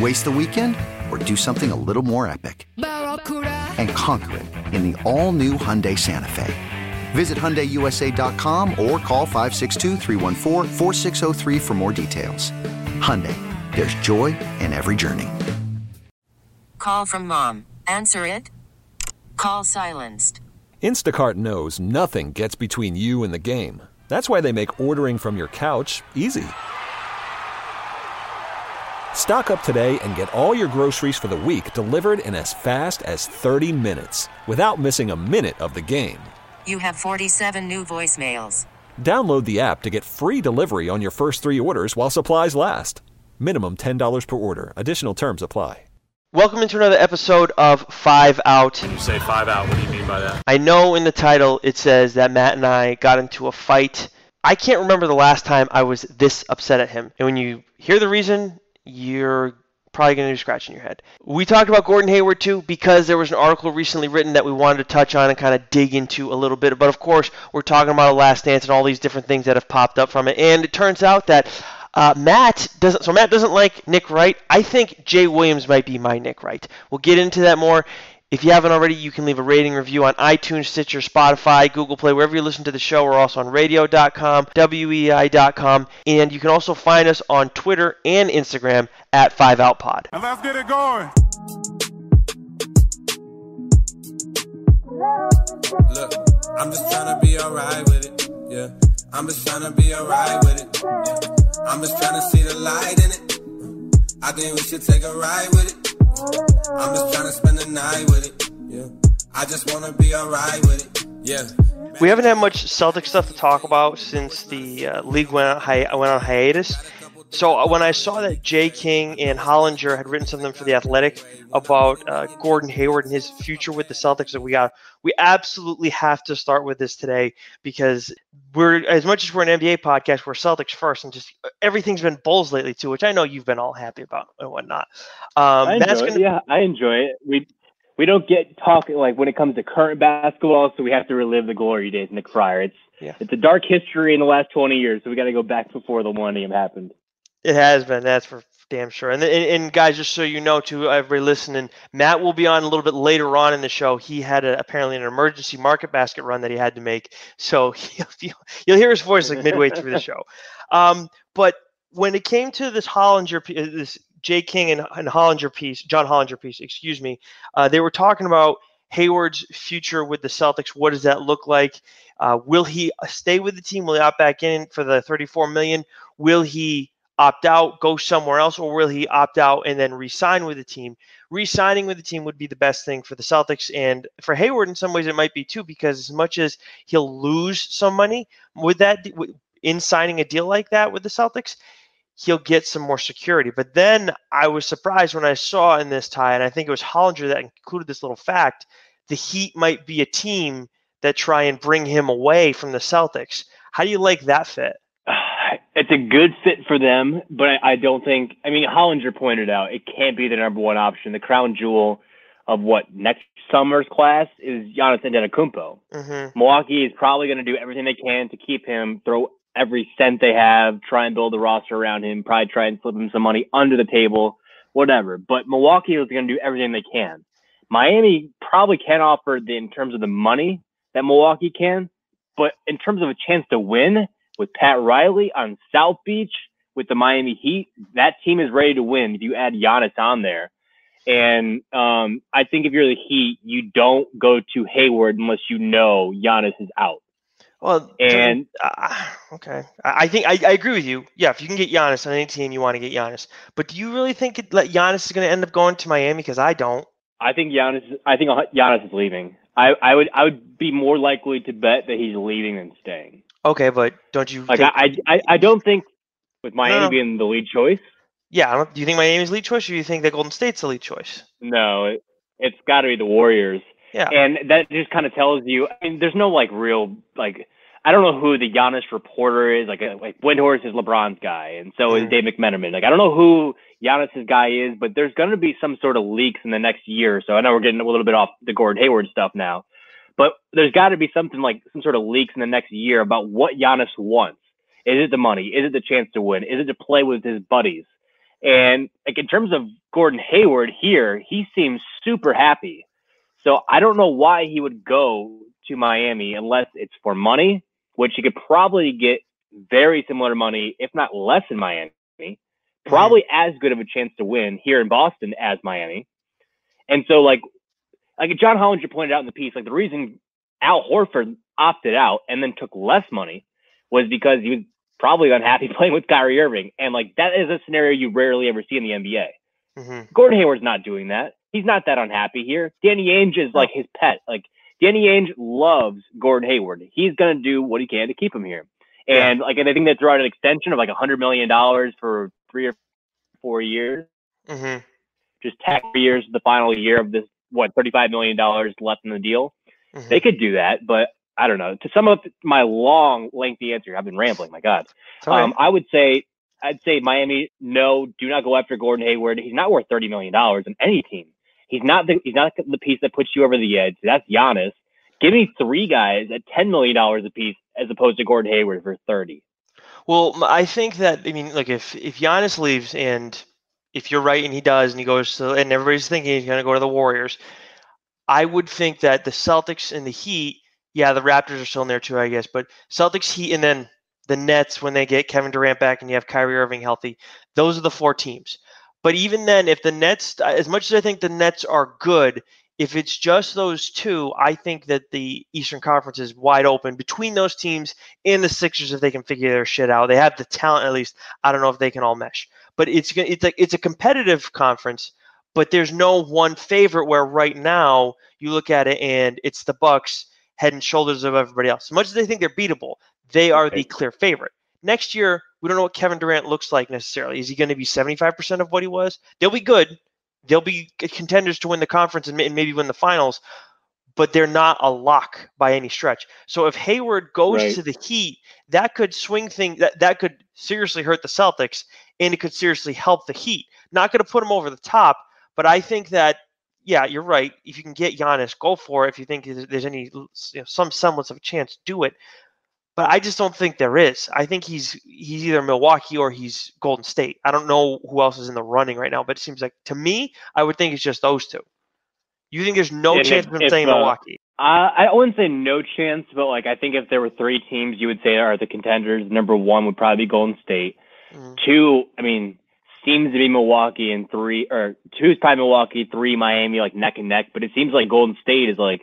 Waste the weekend or do something a little more epic? And conquer it in the all-new Hyundai Santa Fe. Visit HyundaiUSA.com or call 562 for more details. Hyundai, there's joy in every journey. Call from mom. Answer it. Call silenced. Instacart knows nothing gets between you and the game. That's why they make ordering from your couch easy. Stock up today and get all your groceries for the week delivered in as fast as 30 minutes without missing a minute of the game. You have 47 new voicemails. Download the app to get free delivery on your first three orders while supplies last. Minimum $10 per order. Additional terms apply. Welcome into another episode of Five Out. When you say five out, what do you mean by that? I know in the title it says that Matt and I got into a fight. I can't remember the last time I was this upset at him. And when you hear the reason, you're probably going to be scratching your head. We talked about Gordon Hayward too because there was an article recently written that we wanted to touch on and kind of dig into a little bit. But of course, we're talking about a last dance and all these different things that have popped up from it. And it turns out that uh, Matt doesn't. So Matt doesn't like Nick Wright. I think Jay Williams might be my Nick Wright. We'll get into that more. If you haven't already, you can leave a rating review on iTunes, Stitcher, Spotify, Google Play, wherever you listen to the show. We're also on radio.com, weei.com, and you can also find us on Twitter and Instagram at 5OutPod. And let's get it going. Look, I'm just trying to be alright with it. Yeah, I'm just trying to be alright with it. Yeah. I'm just trying to see the light in it. I think we should take a ride with it. I'm just trying to spend the night with it. Yeah, I just wanna be alright with it. Yeah. We haven't had much Celtic stuff to talk about since the uh, league went on, hi- went on hiatus. So uh, when I saw that Jay King and Hollinger had written something for the Athletic about uh, Gordon Hayward and his future with the Celtics, that we got we absolutely have to start with this today because we're as much as we're an NBA podcast, we're Celtics first, and just uh, everything's been Bulls lately too, which I know you've been all happy about and whatnot. Um, I enjoy gonna-. Yeah, I enjoy it. We we don't get talking like when it comes to current basketball, so we have to relive the glory days. Nick Friar. It's Yeah. it's a dark history in the last twenty years, so we got to go back before the millennium happened. It has been. That's for damn sure. And, and and guys, just so you know, to everybody listening, Matt will be on a little bit later on in the show. He had a, apparently an emergency market basket run that he had to make, so he'll, you'll, hear his voice like midway through the show. Um, but when it came to this Hollinger, uh, this Jay King and, and Hollinger piece, John Hollinger piece, excuse me, uh, they were talking about Hayward's future with the Celtics. What does that look like? Uh, will he stay with the team? Will he opt back in for the 34 million? Will he opt out, go somewhere else, or will he opt out and then re-sign with the team? Re-signing with the team would be the best thing for the Celtics, and for Hayward in some ways it might be too, because as much as he'll lose some money with that in signing a deal like that with the Celtics, he'll get some more security. But then I was surprised when I saw in this tie, and I think it was Hollinger that included this little fact: the Heat might be a team that try and bring him away from the Celtics. How do you like that fit? It's a good fit for them, but I, I don't think. I mean, Hollinger pointed out it can't be the number one option. The crown jewel of what next summer's class is Giannis Antetokounmpo. Mm-hmm. Milwaukee is probably going to do everything they can to keep him, throw every cent they have, try and build a roster around him, probably try and slip him some money under the table, whatever. But Milwaukee is going to do everything they can. Miami probably can't offer the, in terms of the money that Milwaukee can, but in terms of a chance to win with Pat Riley on South Beach with the Miami Heat, that team is ready to win if you add Giannis on there. And um, I think if you're the Heat, you don't go to Hayward unless you know Giannis is out. Well, and uh, okay, I think I, I, agree with you. Yeah, if you can get Giannis on any team, you want to get Giannis. But do you really think it, that Giannis is going to end up going to Miami? Because I don't. I think Giannis. I think Giannis is leaving. I, I would I would be more likely to bet that he's leaving than staying. Okay, but don't you like? Think... I, I I don't think with Miami no. being the lead choice. Yeah, do you think Miami's lead choice, or do you think that Golden State's the lead choice? No, it, it's got to be the Warriors. Yeah, and that just kind of tells you. I mean, there's no like real like. I don't know who the Giannis reporter is. Like, like Windhorst is LeBron's guy, and so mm. is Dave McMenamin. Like, I don't know who Giannis's guy is, but there's going to be some sort of leaks in the next year. So I know we're getting a little bit off the Gordon Hayward stuff now, but there's got to be something like some sort of leaks in the next year about what Giannis wants. Is it the money? Is it the chance to win? Is it to play with his buddies? And like in terms of Gordon Hayward here, he seems super happy. So I don't know why he would go to Miami unless it's for money, which he could probably get very similar money, if not less in Miami. Probably mm-hmm. as good of a chance to win here in Boston as Miami. And so like like John Hollinger pointed out in the piece, like the reason Al Horford opted out and then took less money was because he was probably unhappy playing with Kyrie Irving. And like that is a scenario you rarely ever see in the NBA. Mm-hmm. Gordon Hayward's not doing that. He's not that unhappy here. Danny Ainge is like his pet. Like Danny Ainge loves Gordon Hayward. He's gonna do what he can to keep him here. And yeah. like, and I think they threw out an extension of like a hundred million dollars for three or four years. Mm-hmm. Just tack years, the final year of this what $35 million left in the deal. Mm-hmm. They could do that, but I don't know. To sum up my long, lengthy answer, I've been rambling. My God, um, I would say I'd say Miami. No, do not go after Gordon Hayward. He's not worth thirty million dollars in any team. He's not the he's not the piece that puts you over the edge. That's Giannis. Give me three guys at ten million dollars a piece as opposed to Gordon Hayward for thirty. Well, I think that I mean, look, if if Giannis leaves and if you're right and he does and he goes to and everybody's thinking he's going to go to the Warriors, I would think that the Celtics and the Heat, yeah, the Raptors are still in there too, I guess, but Celtics, Heat, and then the Nets when they get Kevin Durant back and you have Kyrie Irving healthy, those are the four teams. But even then, if the Nets, as much as I think the Nets are good, if it's just those two, I think that the Eastern Conference is wide open between those teams and the Sixers if they can figure their shit out. They have the talent at least. I don't know if they can all mesh but it's it's like it's a competitive conference but there's no one favorite where right now you look at it and it's the bucks head and shoulders of everybody else. As much as they think they're beatable they are the clear favorite. Next year we don't know what kevin durant looks like necessarily. Is he going to be 75% of what he was? They'll be good. They'll be contenders to win the conference and maybe win the finals but they're not a lock by any stretch. So if Hayward goes right. to the Heat, that could swing things that, that could seriously hurt the Celtics and it could seriously help the Heat. Not going to put them over the top, but I think that yeah, you're right. If you can get Giannis, go for it. If you think there's any you know, some semblance of a chance, do it. But I just don't think there is. I think he's he's either Milwaukee or he's Golden State. I don't know who else is in the running right now, but it seems like to me, I would think it's just those two. You think there's no and chance of him staying uh, Milwaukee? Uh, I wouldn't say no chance, but like I think if there were three teams, you would say are the contenders. Number one would probably be Golden State. Mm-hmm. Two, I mean, seems to be Milwaukee, and three or two is probably Milwaukee, three Miami, like neck and neck. But it seems like Golden State is like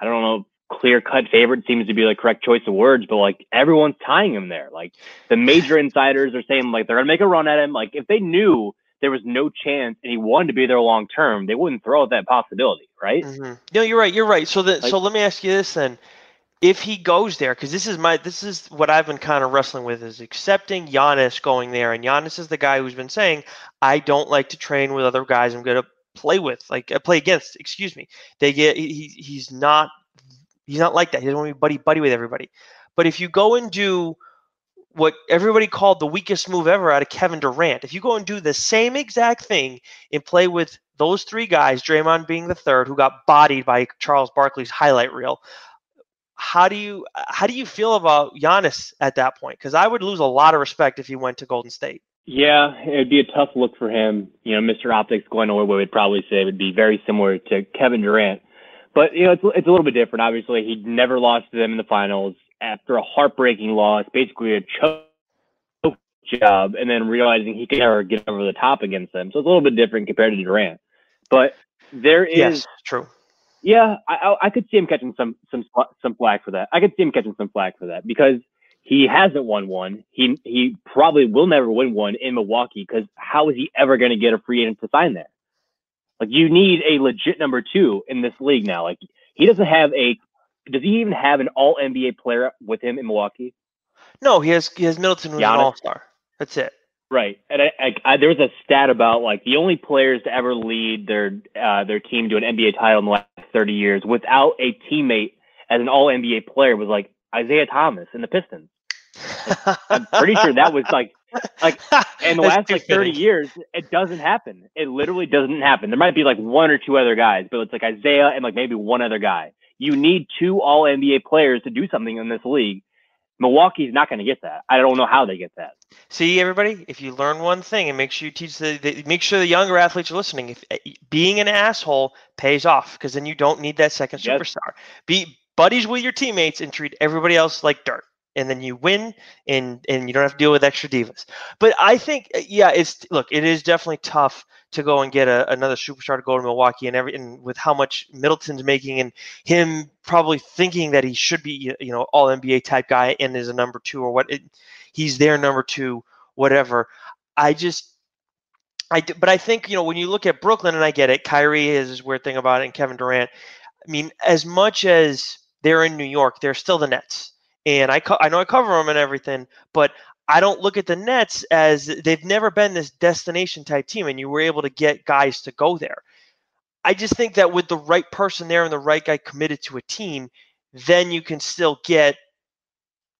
I don't know clear cut favorite seems to be the correct choice of words, but like everyone's tying him there. Like the major insiders are saying like they're gonna make a run at him. Like if they knew there was no chance and he wanted to be there long term, they wouldn't throw out that possibility, right? Mm-hmm. No, you're right. You're right. So that Like- so let me ask you this then: If he goes there, because this is my this is what I've been kind of wrestling with is accepting Giannis going there, and Giannis is the guy who's been saying I don't like to train with other guys. I'm going to play with, like uh, play against. Excuse me. They get he- he's not he's not like that. He doesn't want to be buddy buddy with everybody. But if you go and do what everybody called the weakest move ever out of Kevin Durant, if you go and do the same exact thing and play with those three guys, Draymond being the third, who got bodied by Charles Barkley's highlight reel. How do you how do you feel about Giannis at that point? Because I would lose a lot of respect if he went to Golden State. Yeah, it'd be a tough look for him. You know, Mr. Optics going away would probably say it would be very similar to Kevin Durant. But, you know, it's, it's a little bit different. Obviously, he'd never lost to them in the finals after a heartbreaking loss, basically a choke job, and then realizing he could never get over the top against them. So it's a little bit different compared to Durant. But there is Yes, true. yeah, I, I I could see him catching some some some flack for that. I could see him catching some flack for that because he hasn't won one. He he probably will never win one in Milwaukee because how is he ever going to get a free agent to sign there? Like you need a legit number two in this league now. Like he doesn't have a. Does he even have an All NBA player with him in Milwaukee? No, he has he has Middleton who's an all star. That's it. Right, and I, I, I, there was a stat about like the only players to ever lead their uh, their team to an NBA title in the last 30 years without a teammate as an All NBA player was like Isiah Thomas in the Pistons. I'm pretty sure that was like like in the last like 30 fitting. years, it doesn't happen. It literally doesn't happen. There might be like one or two other guys, but it's like Isaiah and like maybe one other guy. You need two All NBA players to do something in this league. Milwaukee's not going to get that. I don't know how they get that. See, everybody, if you learn one thing and make sure you teach the, the make sure the younger athletes are listening. If eh, being an asshole pays off, because then you don't need that second Yes. superstar. Be buddies with your teammates and treat everybody else like dirt, and then you win, and and you don't have to deal with extra divas. But I think, eh, yeah, it's look, it is definitely tough to go and get a, another superstar to go to Milwaukee, and every and with how much Middleton's making, and him probably thinking that he should be, you know, all NBA type guy and is a number two or what. It, he's their number two, whatever. I just, I but I think you know when you look at Brooklyn, and I get it. Kyrie is weird thing about it, and Kevin Durant. I mean, as much as they're in New York, they're still the Nets, and I, co- I know I cover them and everything, but I don't look at the Nets as they've never been this destination type team, and you were able to get guys to go there. I just think that with the right person there and the right guy committed to a team, then you can still get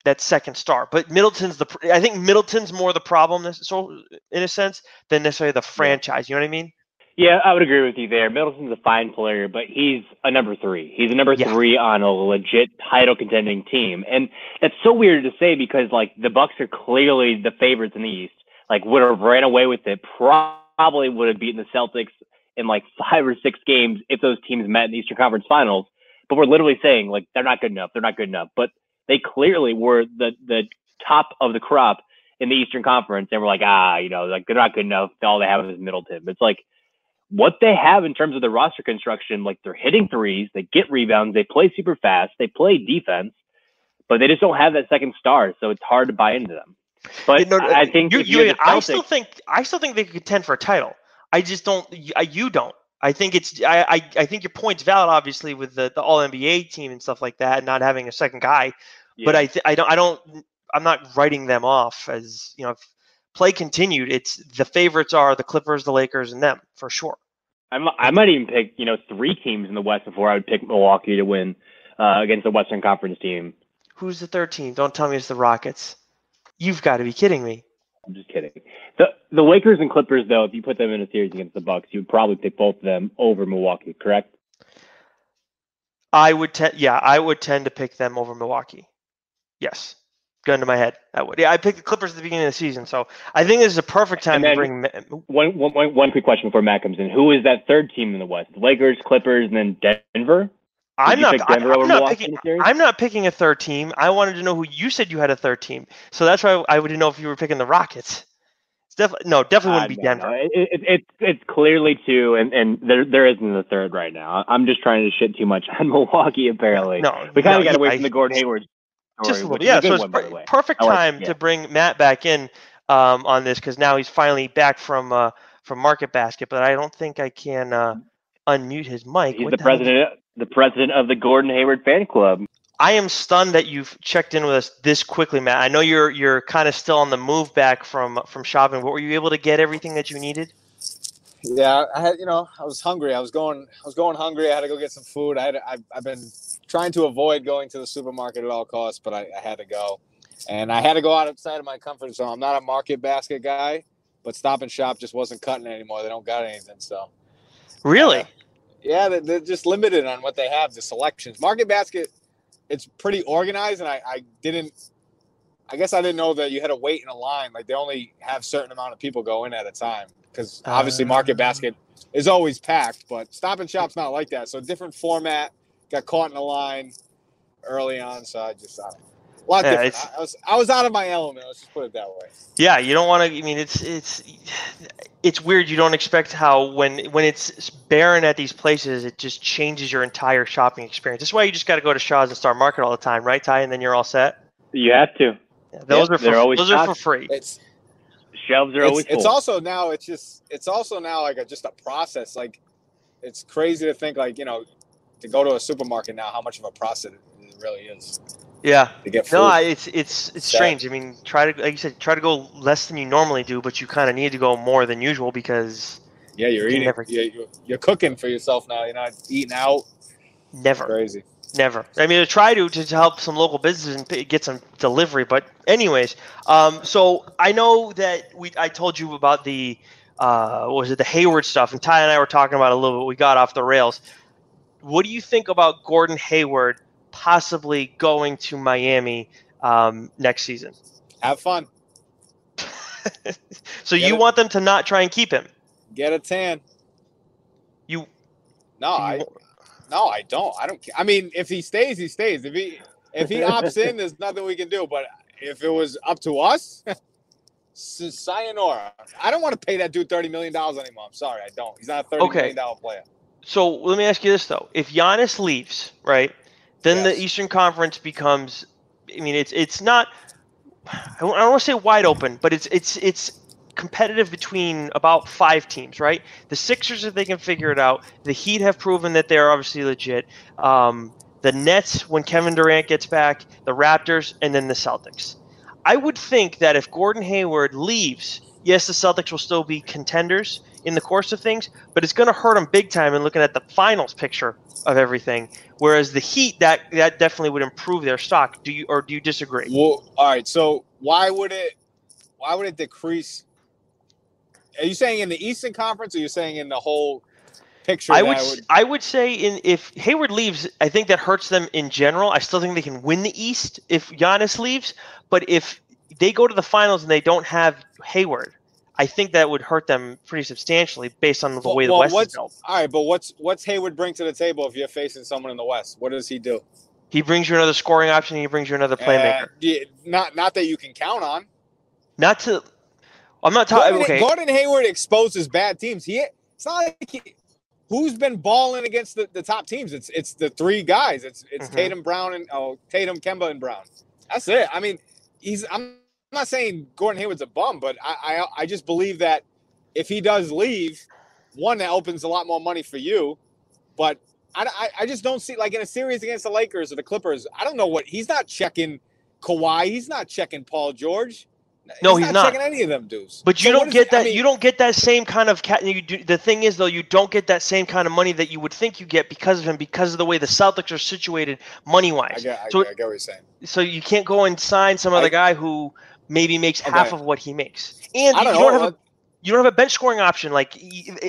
that second star. But Middleton's the I think Middleton's more the problem so in a sense than necessarily the franchise. You know what I mean? Yeah, I would agree with you there. Middleton's a fine player, but he's a number three. He's a number Yeah. three on a legit title contending team. And that's so weird to say because like the Bucks are clearly the favorites in the East. Like would have ran away with it, probably would have beaten the Celtics in like five or six games if those teams met in the Eastern Conference Finals. But we're literally saying like they're not good enough. They're not good enough. But they clearly were the the top of the crop in the Eastern Conference, and we're like, ah, you know, like they're not good enough. All they have is Middleton. It's like what they have in terms of the roster construction, like they're hitting threes, they get rebounds, they play super fast, they play defense, but they just don't have that second star, so it's hard to buy into them. But You know, I think you, you, you're I still think I still think they could contend for a title. I just don't. You, I- you don't. I think it's. I, I. I think your point's valid, obviously, with the, the All NBA team and stuff like that, and not having a second guy. But I. Th- I don't. I don't. I'm not writing them off as you know. If play continued, it's the favorites are the Clippers, the Lakers, and them for sure. I'm, I might even pick, you know, three teams in the West before I would pick Milwaukee to win uh, against the Western Conference team. Who's the third team? Don't tell me it's the Rockets. You've got to be kidding me. I'm just kidding. The the Lakers and Clippers, though, if you put them in a series against the Bucks, you would probably pick both of them over Milwaukee, correct? I would tend, yeah, I would tend to pick them over Milwaukee. Yes, gun to my head. Yeah, I picked the Clippers at the beginning of the season, so I think this is a perfect time to bring. One, one, one, quick question before Matt comes in. Who is that third team in the West? Lakers, Clippers, and then Denver? I'm not. I, am not picking. in the series? I'm not picking a third team. I wanted to know who you said you had a third team, so that's why I would know if you were picking the Rockets. It's definitely no, definitely Uh, wouldn't be no, Denver. no. It, it, it's it's clearly two, and and there there isn't a third right now. I'm just trying to shit too much on Milwaukee. Apparently, No, we kind no, of got away I- from the Gordon Hayward just a little bit. Yeah, a so it's one, by per- perfect I like it, time yeah. to bring Matt back in um, on this because now he's finally back from uh, from Market Basket. But I don't think I can uh, unmute his mic. He's What the hell is- president, the president of the Gordon Hayward fan club. I am stunned that you've checked in with us this quickly, Matt. I know you're you're kind of still on the move back from from shopping, but were you able to get everything that you needed? Yeah, I had you know I was hungry. I was going I was going hungry. I had to go get some food. I had I've, I've been trying to avoid going to the supermarket at all costs, but I, I had to go, and I had to go outside of my comfort zone. I'm not a market basket guy, but Stop and Shop just wasn't cutting anymore. They don't got anything, so Really? yeah, they're, they're just limited on what they have. The selections, Market Basket, it's pretty organized, and I, I didn't. I guess I didn't know that you had to wait in a line. Like they only have certain amount of people go in at a time because obviously Market Ah. Basket is always packed, but Stop and Shop's not like that. So different format. Got caught in a line early on, so I just I don't know. a lot Yeah, different. I, I was I was out of my element. Let's just put it that way. Yeah, you don't want to. I mean, it's it's it's weird. You don't expect how when when it's barren at these places, it just changes your entire shopping experience. That's why you just got to go to Shaw's and Star Market all the time, right, Ty? And then you're all set. You have to. Yeah, those Yep, are for, always those are for free. It's Shelves are it's, always full. it's also now it's just it's also now like a, just a process like it's crazy to think like you know to go to a supermarket now how much of a process it really is Yeah. to get food No, I- it's it's it's Sad. strange. I mean, try to like you said, try to go less than you normally do, but you kind of need to go more than usual because yeah you're you eating never- you're, you're, cooking for yourself now you're not eating out never. crazy Never. I mean, to try to to help some local businesses and get some delivery. But anyways, um, so I know that we I told you about the uh, what was it the Hayward stuff, and Ty and I were talking about a little bit. We got off the rails. What do you think about Gordon Hayward possibly going to Miami um, next season? have fun. So Get you it. want them to not try and keep him? get a tan. You no i no i don't. I don't i mean if he stays he stays. If he if he opts in there's nothing we can do. But if it was up to us sayonara. I don't want to pay that dude 30 million dollars anymore. I'm sorry i don't. He's not a 30 Okay. million dollar player So let me ask you this though: If Giannis leaves, right, then Yes. the Eastern Conference becomes. I mean, it's it's not. I don't want to say wide open, but it's it's it's competitive between about five teams, right? The Sixers, if they can figure it out, the Heat have proven that they're obviously legit. Um, the Nets, when Kevin Durant gets back, the Raptors, and then the Celtics. I would think that if Gordon Hayward leaves, yes, the Celtics will still be contenders in the course of things, but it's going to hurt them big time in looking at the finals picture of everything. Whereas the Heat, that that definitely would improve their stock. Do you or do you disagree? Well, all right. So why would it? Why would it decrease? Are you saying in the Eastern Conference, or you're saying in the whole picture? I would, s- I would say in if Hayward leaves, I think that hurts them in general. I still think they can win the East if Giannis leaves, but if they go to the finals and they don't have Hayward, I think that would hurt them pretty substantially based on the way the well, West is built. All right, but what's what's Hayward bring to the table if you're facing someone in the West? What does he do? He brings you another scoring option. He brings you another playmaker. Uh, yeah, not not that you can count on. Not to. I'm not talking. Gordon, Okay. Gordon Hayward exposes bad teams. He it's not like he, who's been balling against the, the top teams. It's it's the three guys. It's it's Mhm. Tatum, Brown, and oh Tatum, Kemba, and Brown. That's it. I mean, he's. I'm not saying Gordon Hayward's a bum, but I I, I just believe that if he does leave, one that opens a lot more money for you, but. I, I, I just don't see like in a series against the Lakers or the Clippers. I don't know what he's not checking Kawhi. He's not checking Paul George. No, he's not. checking any of them dudes. But you So don't is get it- I that. mean- you don't get that same kind of cat. You do, the thing is, though, you don't get that same kind of money that you would think you get because of him, because of the way the Celtics are situated money I wise. get, I, So- get, I get what you're saying. So you can't go and sign some other I- guy who maybe makes half of what he makes, and I you don't don't know. have a you don't have a bench scoring option. Like,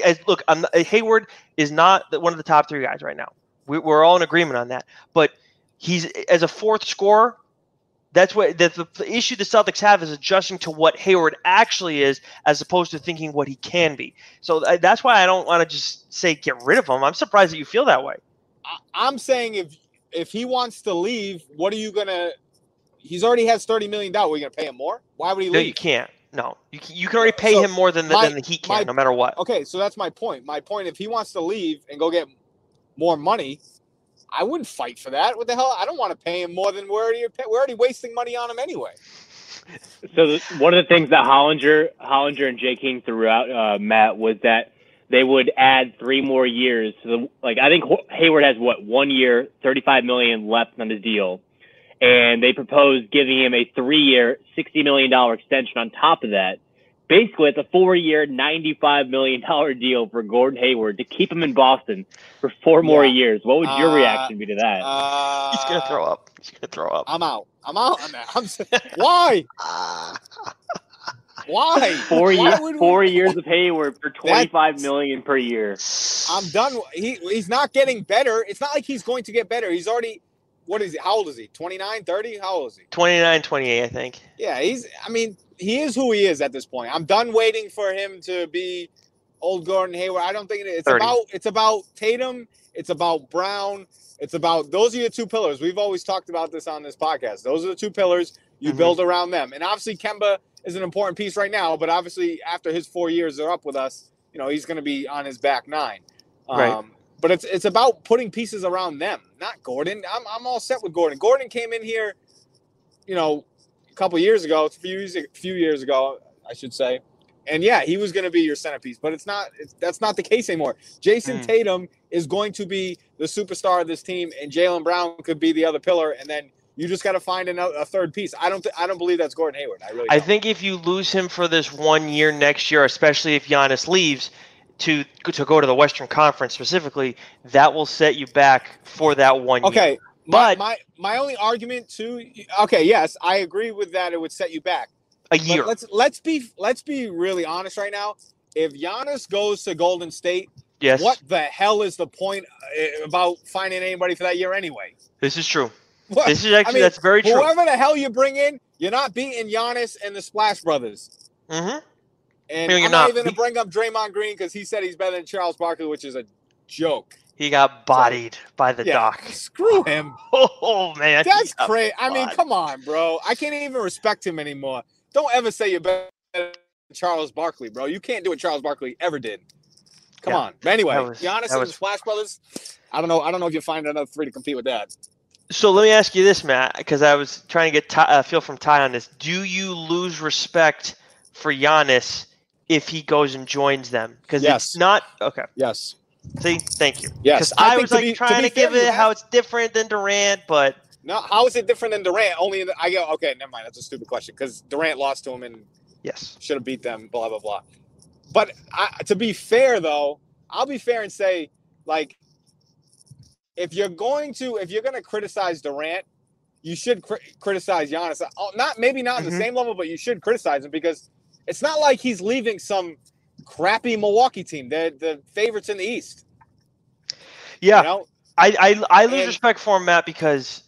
as, look, I'm uh, Hayward is not one of the top three guys right now. We, we're all in agreement on that. But he's as a fourth scorer. That's what that's the, the issue the Celtics have is adjusting to what Hayward actually is, as opposed to thinking what he can be. So uh, that's why I don't want to just say get rid of him. I'm surprised that you feel that way. I, I'm saying if if he wants to leave, what are you gonna? He's already has thirty million dollars. Are gonna pay him more? Why would he leave? No, leave? you can't. No, you can, you can already pay So, him more than the, my- than the Heat can, my- no matter what. Okay, so that's my point. My point, if he wants to leave and go get more money, I wouldn't fight for that. What the hell? I don't want to pay him more than we're already we're already wasting money on him anyway. So the, one of the things that Hollinger, Hollinger and Jay King threw out, uh, Matt, was that they would add three more years. to the like I think Hayward has what one year, thirty-five million left on his deal, and they proposed giving him a three-year, sixty million dollar extension on top of that. Basically, it's a four-year, ninety-five million dollar deal for Gordon Hayward to keep him in Boston for four more Yeah. years. What would your Uh, reaction be to that? Uh, He's gonna throw up. He's gonna throw up. I'm out. I'm out on that. I'm why? Why? four Why years, would we- four years of Hayward for twenty-five million per year. I'm done. He he's not getting better. It's not like he's going to get better. He's already what is he? How old is he? 29, 30? How old is he? 29, 28, I think. Yeah, he's I mean, he is who he is at this point. I'm done waiting for him to be old Gordon Hayward. I don't think it, it's 30. about it's about Tatum, it's about Brown, it's about those are your two pillars. We've always talked about this on this podcast. Those are the two pillars. You Mhm. build around them. And obviously Kemba is an important piece right now, but obviously after his 4 years are up with us, you know, he's going to be on his back nine. Um, Right. But it's it's about putting pieces around them, not Gordon. I'm I'm all set with Gordon. Gordon came in here, you know, a couple years ago, a few years, a few years ago, I should say. And yeah, he was going to be your centerpiece, but it's not. It's, that's not the case anymore. Jayson Mm. Tatum is going to be the superstar of this team, and Jaylen Brown could be the other pillar, and then you just got to find another, a third piece. I don't. Th- I don't believe that's Gordon Hayward. I really. I don't. think if you lose him for this one year next year, especially if Giannis leaves to to go to the Western Conference specifically, that will set you back for that one year. Okay, my, But- my my only argument too. Okay, yes, I agree with that. It would set you back. A But year. let's let's be let's be really honest right now. If Giannis goes to Golden State, Yes. what the hell is the point uh, about finding anybody for that year anyway? This is true. What? This is actually mean, that's very true. Whoever the hell you bring in, you're not beating Giannis and the Splash Brothers. hmm And I'm not, even gonna bring up Draymond Green because he said he's better than Charles Barkley, which is a joke. He got bodied by the yeah, doc. screw him. Oh man, That's crazy. I mean, come on, bro. I can't even respect him anymore. Don't ever say you're better than Charles Barkley, bro. You can't do what Charles Barkley ever did. Come Yeah, on. But anyway, was- Giannis and was- the Splash Brothers. I don't know. I don't know if you'll find another three to compete with that. So let me ask you this, Matt, because I was trying to get Ty, uh, feel from Ty on this. Do you lose respect for Giannis if he goes and joins them? Because Yes. it's not okay. Yes. See, thank you. Yes, Because I I, was to like be- trying be to, give it how it's different than Durant, but No, how is it different than Durant? Only the, I go. Okay, never mind. That's a stupid question because Durant lost to him and yes, should have beat them. Blah blah blah. But I, to be fair, though, I'll be fair and say, like, if you're going to, if you're going to criticize Durant, you should cri- criticize Giannis. Oh, Not maybe not on Mhm. the same level, but you should criticize him because it's not like he's leaving some crappy Milwaukee team. They're the favorites in the East. yeah. You know, I, I I lose And- respect for him, Matt, because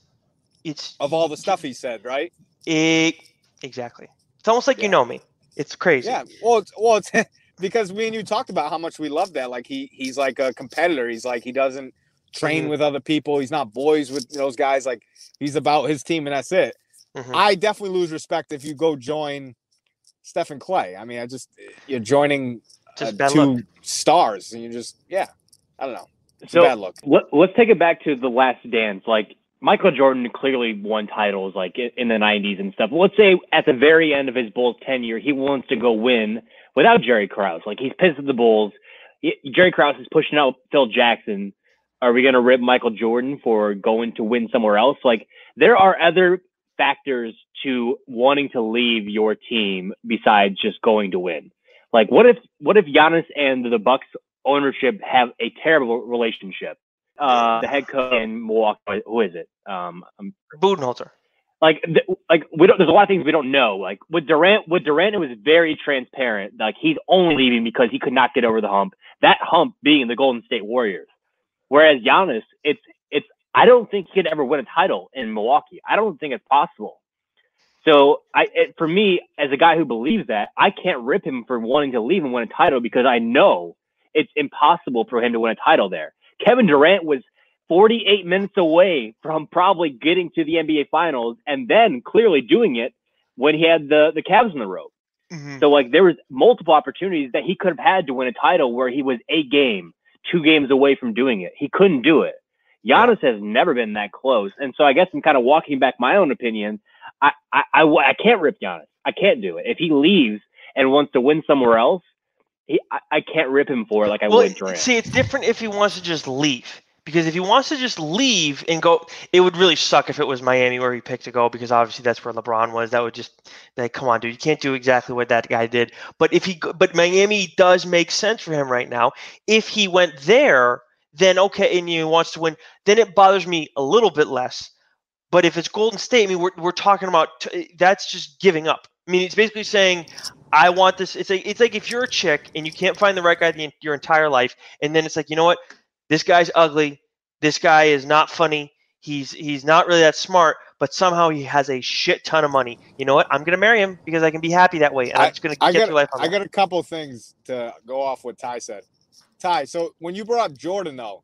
it's of all the stuff he said, right? it, exactly. It's almost like Yeah. you know me. It's crazy. Yeah. Well, it's, well, it's because me and you talked about how much we love that. Like he he's like a competitor. He's like he doesn't train Mhm. with other people. He's not boys with those guys. Like he's about his team and that's it. Mhm. I definitely lose respect if you go join Steph and Klay. I mean, I just you're joining Just uh, bad two luck. stars and you just yeah. I don't know. It's So a bad look. let, let's take it back to the last dance. Like Michael Jordan clearly won titles like in the 90s and stuff. Let's say at the very end of his Bulls tenure, he wants to go win without Jerry Krause. Like he's pissed at the Bulls. Y- Jerry Krause is pushing out Phil Jackson. Are we going to rip Michael Jordan for going to win somewhere else? Like there are other factors to wanting to leave your team besides just going to win. Like what if what if Giannis and the Bucks ownership have a terrible relationship? Uh, the head coach in Milwaukee, who is it? Um, Budenholzer. like, th- like we don't. There's a lot of things we don't know. Like with Durant, with Durant, it was very transparent. Like he's only leaving because he could not get over the hump. That hump being the Golden State Warriors. Whereas Giannis, it's it's. I don't think he could ever win a title in Milwaukee. I don't think it's possible. So I, it, for me, as a guy who believes that, I can't rip him for wanting to leave and win a title because I know it's impossible for him to win a title there. Kevin Durant was 48 minutes away from probably getting to the NBA Finals and then clearly doing it when he had the the Cavs in the rope. Mhm. So like there was multiple opportunities that he could have had to win a title where he was a game, two games away from doing it. He couldn't do it. Giannis has never been that close, and so I guess I'm kind of walking back my own opinion. I I, I, I can't rip Giannis. I can't do it. If he leaves and wants to win somewhere else, he, I, I can't rip him for it like I well, would Durant. see, it's different if he wants to just leave. Because if he wants to just leave and go, it would really suck if it was Miami where he picked to go. Because obviously that's where LeBron was. That would just like, come on, dude, you can't do exactly what that guy did. But if he, but Miami does make sense for him right now. If he went there, then okay, and he wants to win, then it bothers me a little bit less. But if it's Golden State, I mean, we're, we're talking about t- eh, that's just giving up. I mean, it's basically saying, I want this. It's like it's like if you're a chick and you can't find the right guy the, your entire life, and then it's like, you know what, this guy's ugly. This guy is not funny. He's he's not really that smart, but somehow he has a shit ton of money. You know what? I'm gonna marry him because I can be happy that way, and I'm just gonna I get got, life. On I that. got a couple things to go off what Ty said. Ty, so when you brought up Jordan, though,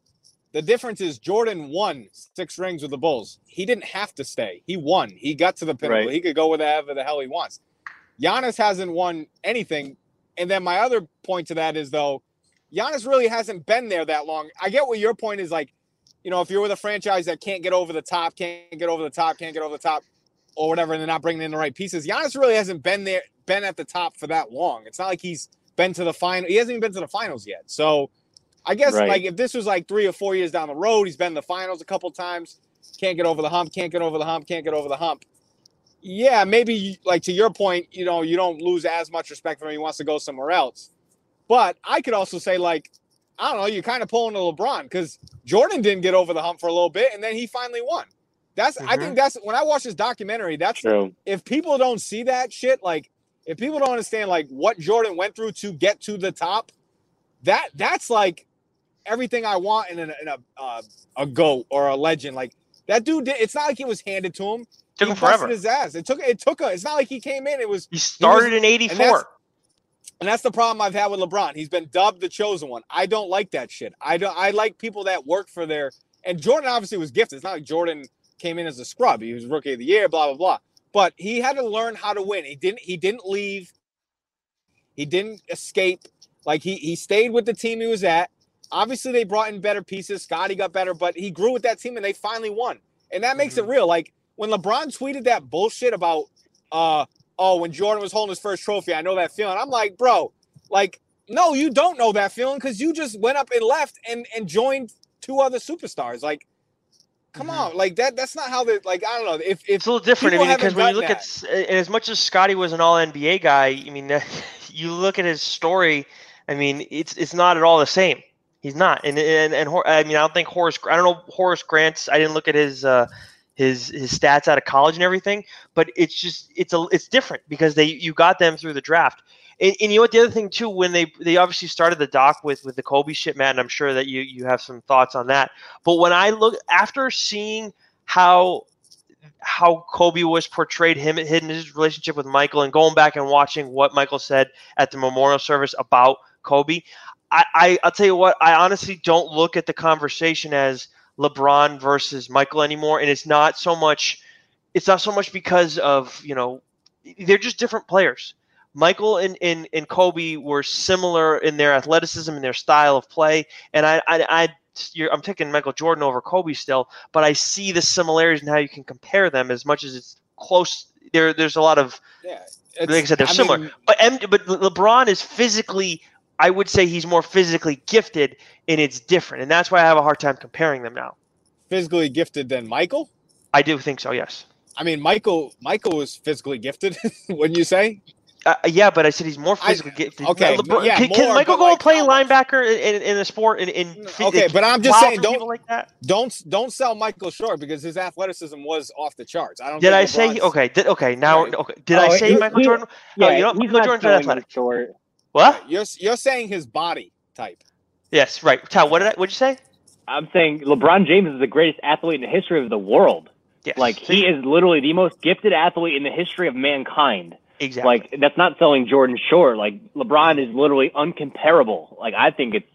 the difference is Jordan won six rings with the Bulls. He didn't have to stay. He won. He got to the pinnacle. Right. He could go wherever the hell he wants. Giannis hasn't won anything. And then my other point to that is though, Giannis really hasn't been there that long. I get what your point is like, you know, if you're with a franchise that can't get over the top, can't get over the top, can't get over the top, or whatever, and they're not bringing in the right pieces. Giannis really hasn't been there, been at the top for that long. It's not like he's been to the final. He hasn't even been to the finals yet. So I guess Right. like if this was like three or four years down the road, he's been in the finals a couple times, can't get over the hump, can't get over the hump, can't get over the hump. Yeah, maybe like to your point, you know, you don't lose as much respect for him. He wants to go somewhere else. But I could also say, like, I don't know, you're kind of pulling a LeBron because Jordan didn't get over the hump for a little bit and then he finally won. That's I think mm-hmm. that's when I watch this documentary, that's True. if people don't see that shit, like if people don't understand like what Jordan went through to get to the top, that that's like everything I want in a in a uh, a goat or a legend. Like that dude did. It's not like it was handed to him. Took he him forever. his ass. It took it took a. It's not like he came in. It was He started in and that's- '84. and that's the problem I've had with LeBron. He's been dubbed the chosen one. I don't like that shit. I don't. I like people that work for their. And Jordan obviously was gifted. It's not like Jordan came in as a scrub. He was rookie of the year. Blah blah blah. But he had to learn how to win. He didn't. He didn't leave. He didn't escape. Like he he stayed with the team he was at. Obviously, they brought in better pieces. Scottie got better, but he grew with that team and they finally won. And that makes it real. Like when LeBron tweeted that bullshit about uh oh, when Jordan was holding his first trophy, I know that feeling. I'm like, bro, like, no, you don't know that feeling because you just went up and left and and joined two other superstars. Like, come on, like that. That's not how they. Like, I don't know. If if It's a little different. I mean, because when you done look at, and as much as Scottie was an All NBA guy, I mean, you look at his story. I mean, it's it's not at all the same. He's not, and and and I mean, I don't think Horace. I don't know Horace Grant's. I didn't look at his uh, his his stats out of college and everything, but it's just it's a it's different because they you got them through the draft. And, and you know what? The other thing too, when they they obviously started the doc with with the Kobe shit, and I'm sure that you you have some thoughts on that. But when I look after seeing how how Kobe was portrayed, him hidden his relationship with Michael, and going back and watching what Michael said at the memorial service about Kobe, I, I I'll tell you what, I honestly don't look at the conversation as LeBron versus Michael anymore, and it's not so much it's not so much because of you know they're just different players. Michael and, and, and Kobe were similar in their athleticism and their style of play, and I I, I you're, I'm taking Michael Jordan over Kobe still, but I see the similarities in how you can compare them as much as it's close. There there's a lot of yeah, like I said, they're I similar. mean- but M, but LeBron is physically, I would say he's more physically gifted, and it's different, and that's why I have a hard time comparing them now. physically gifted than Michael. I do think so. Yes. I mean, Michael Michael was physically gifted. wouldn't you say? Uh, yeah, but I said he's more I- physically gifted. okay, LeBron- yeah, can, can Michael go like, and play how linebacker in, in, in a sport? In, in Okay, but I'm just saying, don't like that. don't don't sell Michael short because his athleticism was off the charts. I don't. Did think I say okay? Did, okay, now Right. okay. Did I Oh, say he- Michael he- Jordan? Yeah, oh, you know, he's Michael not Jordan's selling athletic. short. What? You're you're saying his body type. Yes, right. Tal, what did I? What'd you say? I'm saying LeBron James is the greatest athlete in the history of the world. Yes. Like he is literally the most gifted athlete in the history of mankind. exactly. Like that's not selling Jordan short. Like LeBron is literally uncomparable. Like I think it's,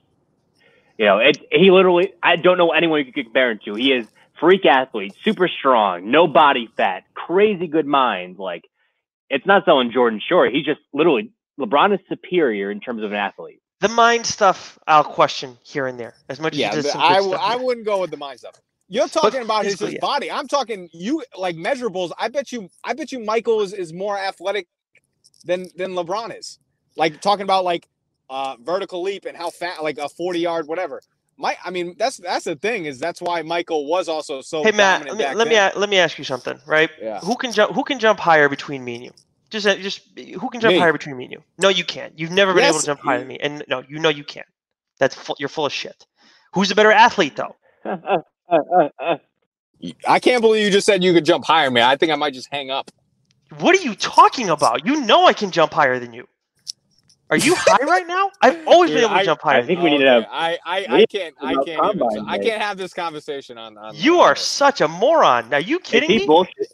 you know, it. He literally. I don't know anyone you could compare him to. He is freak athlete, super strong, no body fat, crazy good mind. Like It's not selling Jordan short. He's just literally LeBron is superior in terms of an athlete. The mind stuff, I'll question here and there as much Yeah, as it is but some I, good stuff. I wouldn't go with the mind stuff. You're talking about his, his yeah. body. I'm talking you like measurables. I bet you. I bet you Michael is, is more athletic than than LeBron is. Like talking about like uh vertical leap and how fat like a 40 yard whatever. My, I mean that's that's the thing is that's why Michael was also so. Hey Matt, let me let me, let me ask you something, right? Yeah. Who can jump? Who can jump higher between me and you? Just uh, just who can jump Me. higher between me and you? No, you can't. You've never been able to jump higher than me, and no, you know you can't. That's full, you're full of shit. Who's the better athlete though? I can't believe you just said you could jump higher, man. I think I might just hang up. What are you talking about? You know I can jump higher than you. Are you high right now? I've always been able to I- jump higher. I think we need to have- I I, I can't I can't even, I can't have this conversation on. on You are this. such a moron. Are you Is kidding he me? bullshit?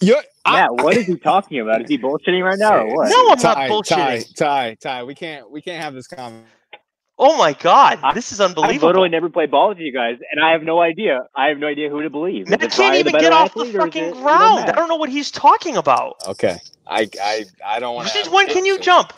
You're, I- Matt, what is he talking about? Is he bullshitting right now or what? No, I'm not bullshitting. Ty, Ty, Ty, we can't we can't have this conversation. Oh my god, I- this is unbelievable. I've literally never played ball with you guys, and I have no idea. I have no idea who to believe. Is Matt it can't even get off the athlete, or is fucking it, you know, ground. I don't know what he's talking about. Okay, I I I don't want. Since when can you jump?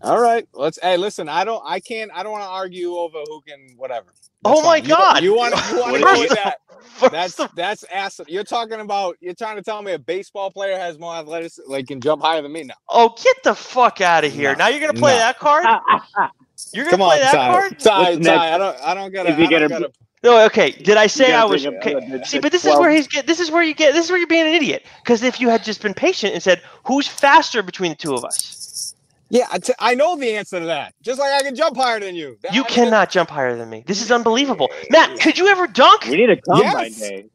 All right, let's. Hey, listen, I don't. I can't. I don't want to argue over who can whatever. Oh my fine. You God. You want you want to What go is with that? That's that's ass. You're talking about. You're trying to tell me a baseball player has more athleticism, like can jump higher than me now. oh, get the fuck out of here! No, now you're gonna play no. that card? You're gonna Come on, play that Ty. card? Ty, What's next? Ty. I don't. I don't gotta. Is he I don't gonna- gotta No, okay. Did I say I was? bring up, Okay. See, but this is where he's get. This is where you get. This is where you're being an idiot. Because if you had just been patient and said, "Who's faster between the two of us?" Yeah, I, t- I know the answer to that. Just like I can jump higher than you. That- You I mean, cannot jump higher than me. This is unbelievable. Matt, could you ever dunk? We need a combine Yes. day.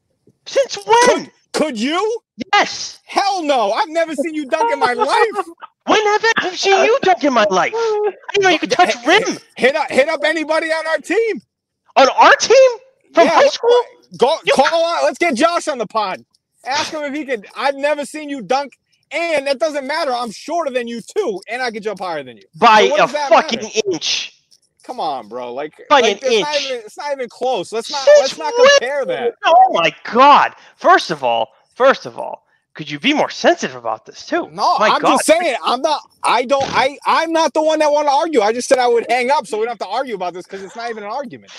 Since when? Could you? Yes. Hell no! I've never seen you dunk in my life. When have I ever seen you dunk in my life? I didn't know you could touch rim Hit up, hit up anybody on our team. on our team from Yeah, high school. Go You- call on. Let's get Josh on the pod. Ask him if he could. I've never seen you dunk, and that doesn't matter. I'm shorter than you too, and I can jump higher than you. by So a fucking matter? inch. Come on, bro. Like, By like, an it's Not inch. even, it's not even close. Let's not. Let's not compare that. Oh my god! First of all, first of all, could you be more sensitive about this too? No, my I'm god. just saying. I'm not. I don't. I. I'm not the one that want to argue. I just said I would hang up, so we don't have to argue about this because it's not even an argument.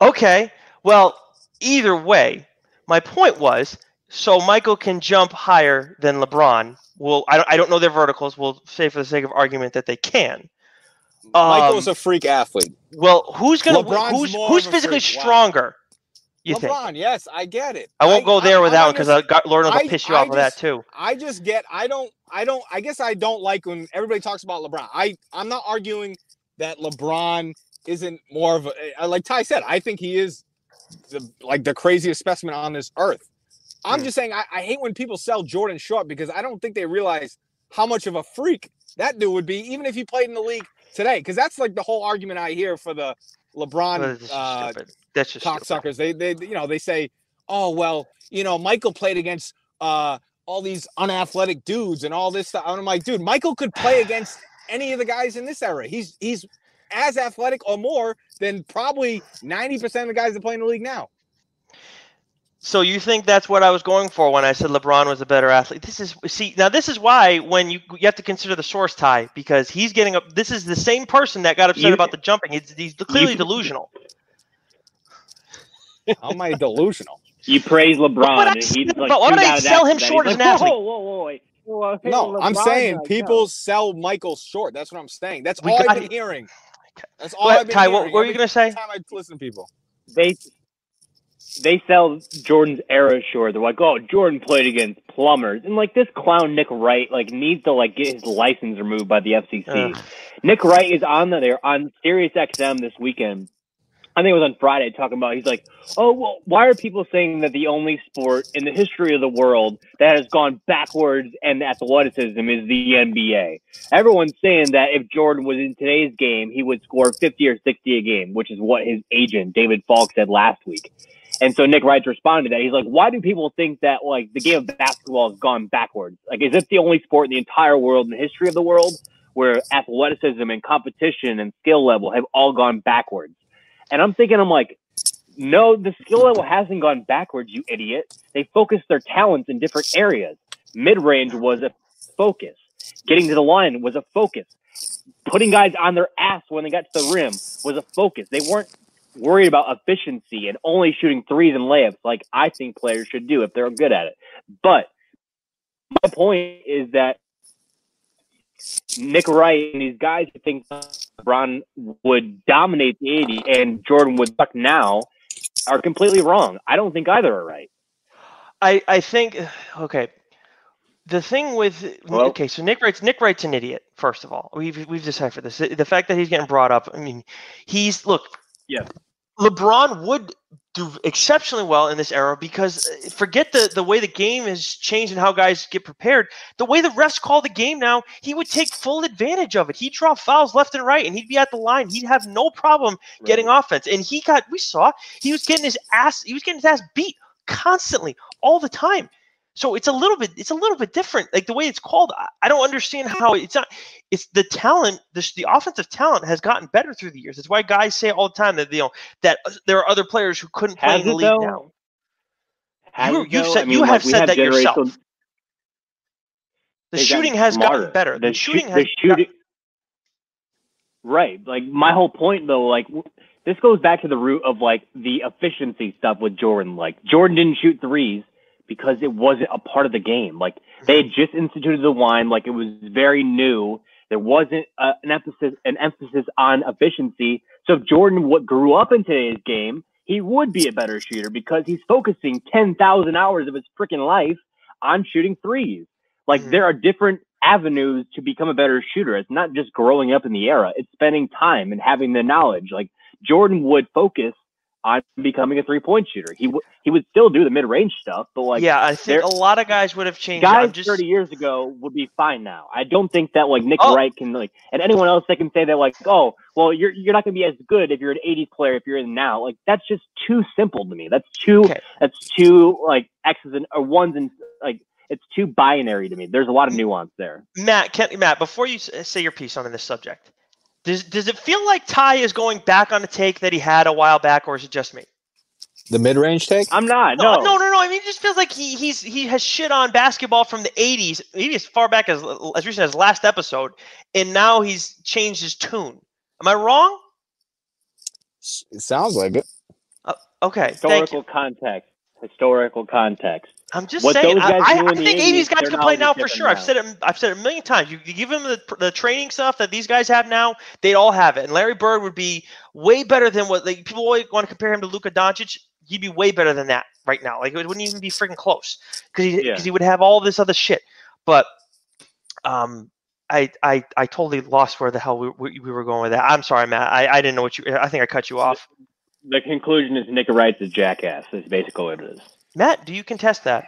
Okay. Well, either way, my point was so Michael can jump higher than LeBron. Well, I don't, I don't know their verticals. We'll say for the sake of argument that they can. Michael's Um, a freak athlete. Well, who's gonna LeBron's who's who's physically. Stronger? You think? Yes, I get it. I won't go there with I- that one because I Lord I'll I- piss you I off with that too. I just get I don't I don't I guess I don't like when everybody talks about LeBron. I I'm not arguing that LeBron isn't more of a like Ty said. I think he is the like the craziest specimen on this earth. I'm just saying I, I hate when people sell Jordan short because I don't think they realize how much of a freak that dude would be even if he played in the league today. Because that's like the whole argument I hear for the LeBron That's uh. That's just stupid. cocksuckers. They they you know they say, oh well, you know Michael played against uh all these unathletic dudes and all this stuff. And I'm like, dude, Michael could play against any of the guys in this era. He's he's as athletic or more than probably 90% of the guys that play in the league now. So you think that's what I was going for when I said LeBron was a better athlete? This is see now. This is why when you you have to consider the source Ty because he's getting up. This is the same person that got upset You- about the jumping. He's, he's clearly You- delusional. How am I delusional? You praise LeBron, would I and like, but why would tuned I sell him for that. short He's as like, an athlete? Whoa, whoa, whoa, wait. Whoa, hey, No, I'm saying like, people no. sell Michael short. That's what I'm saying. That's We all I've been it. hearing. Oh that's all What, I've been Ty, what were you gonna say? time I listen to people. they they sell Jordan's era short. They're like, oh, Jordan played against plumbers, and like this clown Nick Wright like needs to like get his license removed by the FCC. Ugh. Nick Wright is on the, there on Sirius XM this weekend. I think it was on Friday talking about he's like, oh well, why are people saying that the only sport in the history of the world that has gone backwards and athleticism is the NBA? Everyone's saying that if Jordan was in today's game, he would score 50 or 60 a game, which is what his agent David Falk said last week. And so Nick Wright's responded to that. He's like, why do people think that like the game of basketball has gone backwards? Like, is it the only sport in the entire world, in the history of the world, where athleticism and competition and skill level have all gone backwards? And I'm thinking, I'm like, no, the skill level hasn't gone backwards, you idiot. They focused their talents in different areas. Mid range was a focus. Getting to the line was a focus. Putting guys on their ass when they got to the rim was a focus. They weren't worried about efficiency and only shooting threes and layups like I think players should do if they're good at it. But my point is that Nick Wright and these guys who think LeBron would dominate the 80 and Jordan would suck now are completely wrong. I don't think either are right. I I think okay. The thing with Well- okay, so Nick Wright's Nick Wright's an idiot. First of all, we've we've decided for this. The fact that he's getting brought up. I mean, he's look. Yeah. LeBron would do exceptionally well in this era because uh, forget the the way the game has changed and how guys get prepared. The way the refs call the game now, he would take full advantage of it. He'd draw fouls left and right, and he'd be at the line. He'd have no problem getting offense. And he got we saw he was getting his ass he was getting his ass beat constantly all the time. So it's a little bit it's a little bit different. Like the way it's called, I, I don't understand how it's not. It's the talent. The, the offensive talent has gotten better through the years. That's why guys say all the time that you know that uh, there are other players who couldn't play Has in the league though? now. You- you've though? said- I mean, you have said that yourself. The shooting has smarter. gotten better. The, The shoo- shooting the has shooting. Right. Like my whole point though, like w- this goes back to the root of like the efficiency stuff with Jordan. Like Jordan didn't shoot threes because it wasn't a part of the game. Like they had just instituted the wine, like it was very new. There wasn't uh, an emphasis an emphasis on efficiency. So if Jordan what grew up in today's game, he would be a better shooter because he's focusing ten thousand hours of his freaking life on shooting threes. Like Mhm. there are different avenues to become a better shooter. It's not just growing up in the era. It's spending time and having the knowledge. Like Jordan would focus on becoming a three point shooter. He would he would still do the mid range stuff, but like yeah, I think a lot of guys would have changed. guys just 30 years ago would be fine now. I don't think that like Nick Oh. Wright can like and anyone else that can say that like oh well you're you're not going to be as good if you're an 80s player if you're in now like that's just too simple to me. That's too Okay. that's too like X's and or ones and like it's too binary to me. There's a lot of nuance there. Matt, can, Matt, before you say your piece on this subject, does does it feel like Ty is going back on a take that he had a while back, or is it just me? The mid range take? I'm not. No, No, no, no, no. I mean, it just feels like he he's he has shit on basketball from the '80s, maybe as far back as as recent as last episode, and now he's changed his tune. Am I wrong? It sounds like it. Uh, okay, thank you. Historical context. Historical context. I'm just What saying. I, I, I think 80s, 80s guys can play now for sure. I've said it. I've said it a million times. You, you give them the, the training stuff that these guys have now, they'd all have it. And Larry Bird would be way better than what like, people always want to compare him to Luka Doncic. He'd be way better than that right now. Like it wouldn't even be freaking close because he, Yeah. he would have all this other shit. But um, I I I totally lost where the hell we, we, we were going with that. I'm sorry, Matt. I, I didn't know what you. I think I cut you off. The conclusion is Nick Wright's a jackass. Is basically what it is. Matt, do you contest that?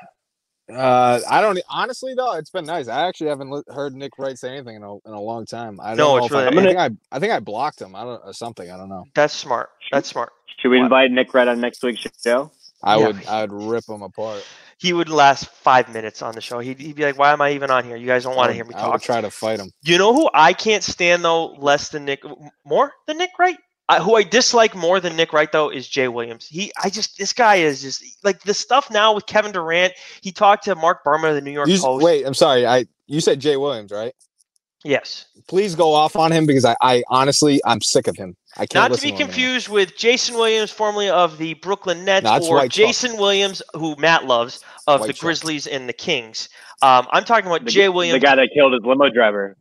Uh, I don't honestly though. It's been nice. I actually haven't li- heard Nick Wright say anything in a, in a long time. I don't No, know it's if I, really- I think I I think I blocked him. I don't or something. I don't know. That's smart. That's smart. Should we invite Nick Wright on next week's show? I Yeah. would I would rip him apart. He would last five minutes on the show. He'd, he'd be like, "Why am I even on here? You guys don't want to hear would- me I would try to fight him. You know who I can't stand though less than Nick, more than Nick Wright. I, who I dislike more than Nick Wright though is Jay Williams. He, I just this guy is just like the stuff now with Kevin Durant. He talked to Marc Berman of the New York You s- Post. wait, I'm sorry. I you said Jay Williams, right? yes, Please go off on him because I, I honestly I'm sick of him. I can't not to listen be him anymore. confused with Jason Williams, formerly of the Brooklyn Nets, No, or White Chalk. Jason Williams, who Matt loves, of White the Chalk. Grizzlies and the Kings. Um, I'm talking about The, Jay Williams. the guy that killed his limo driver.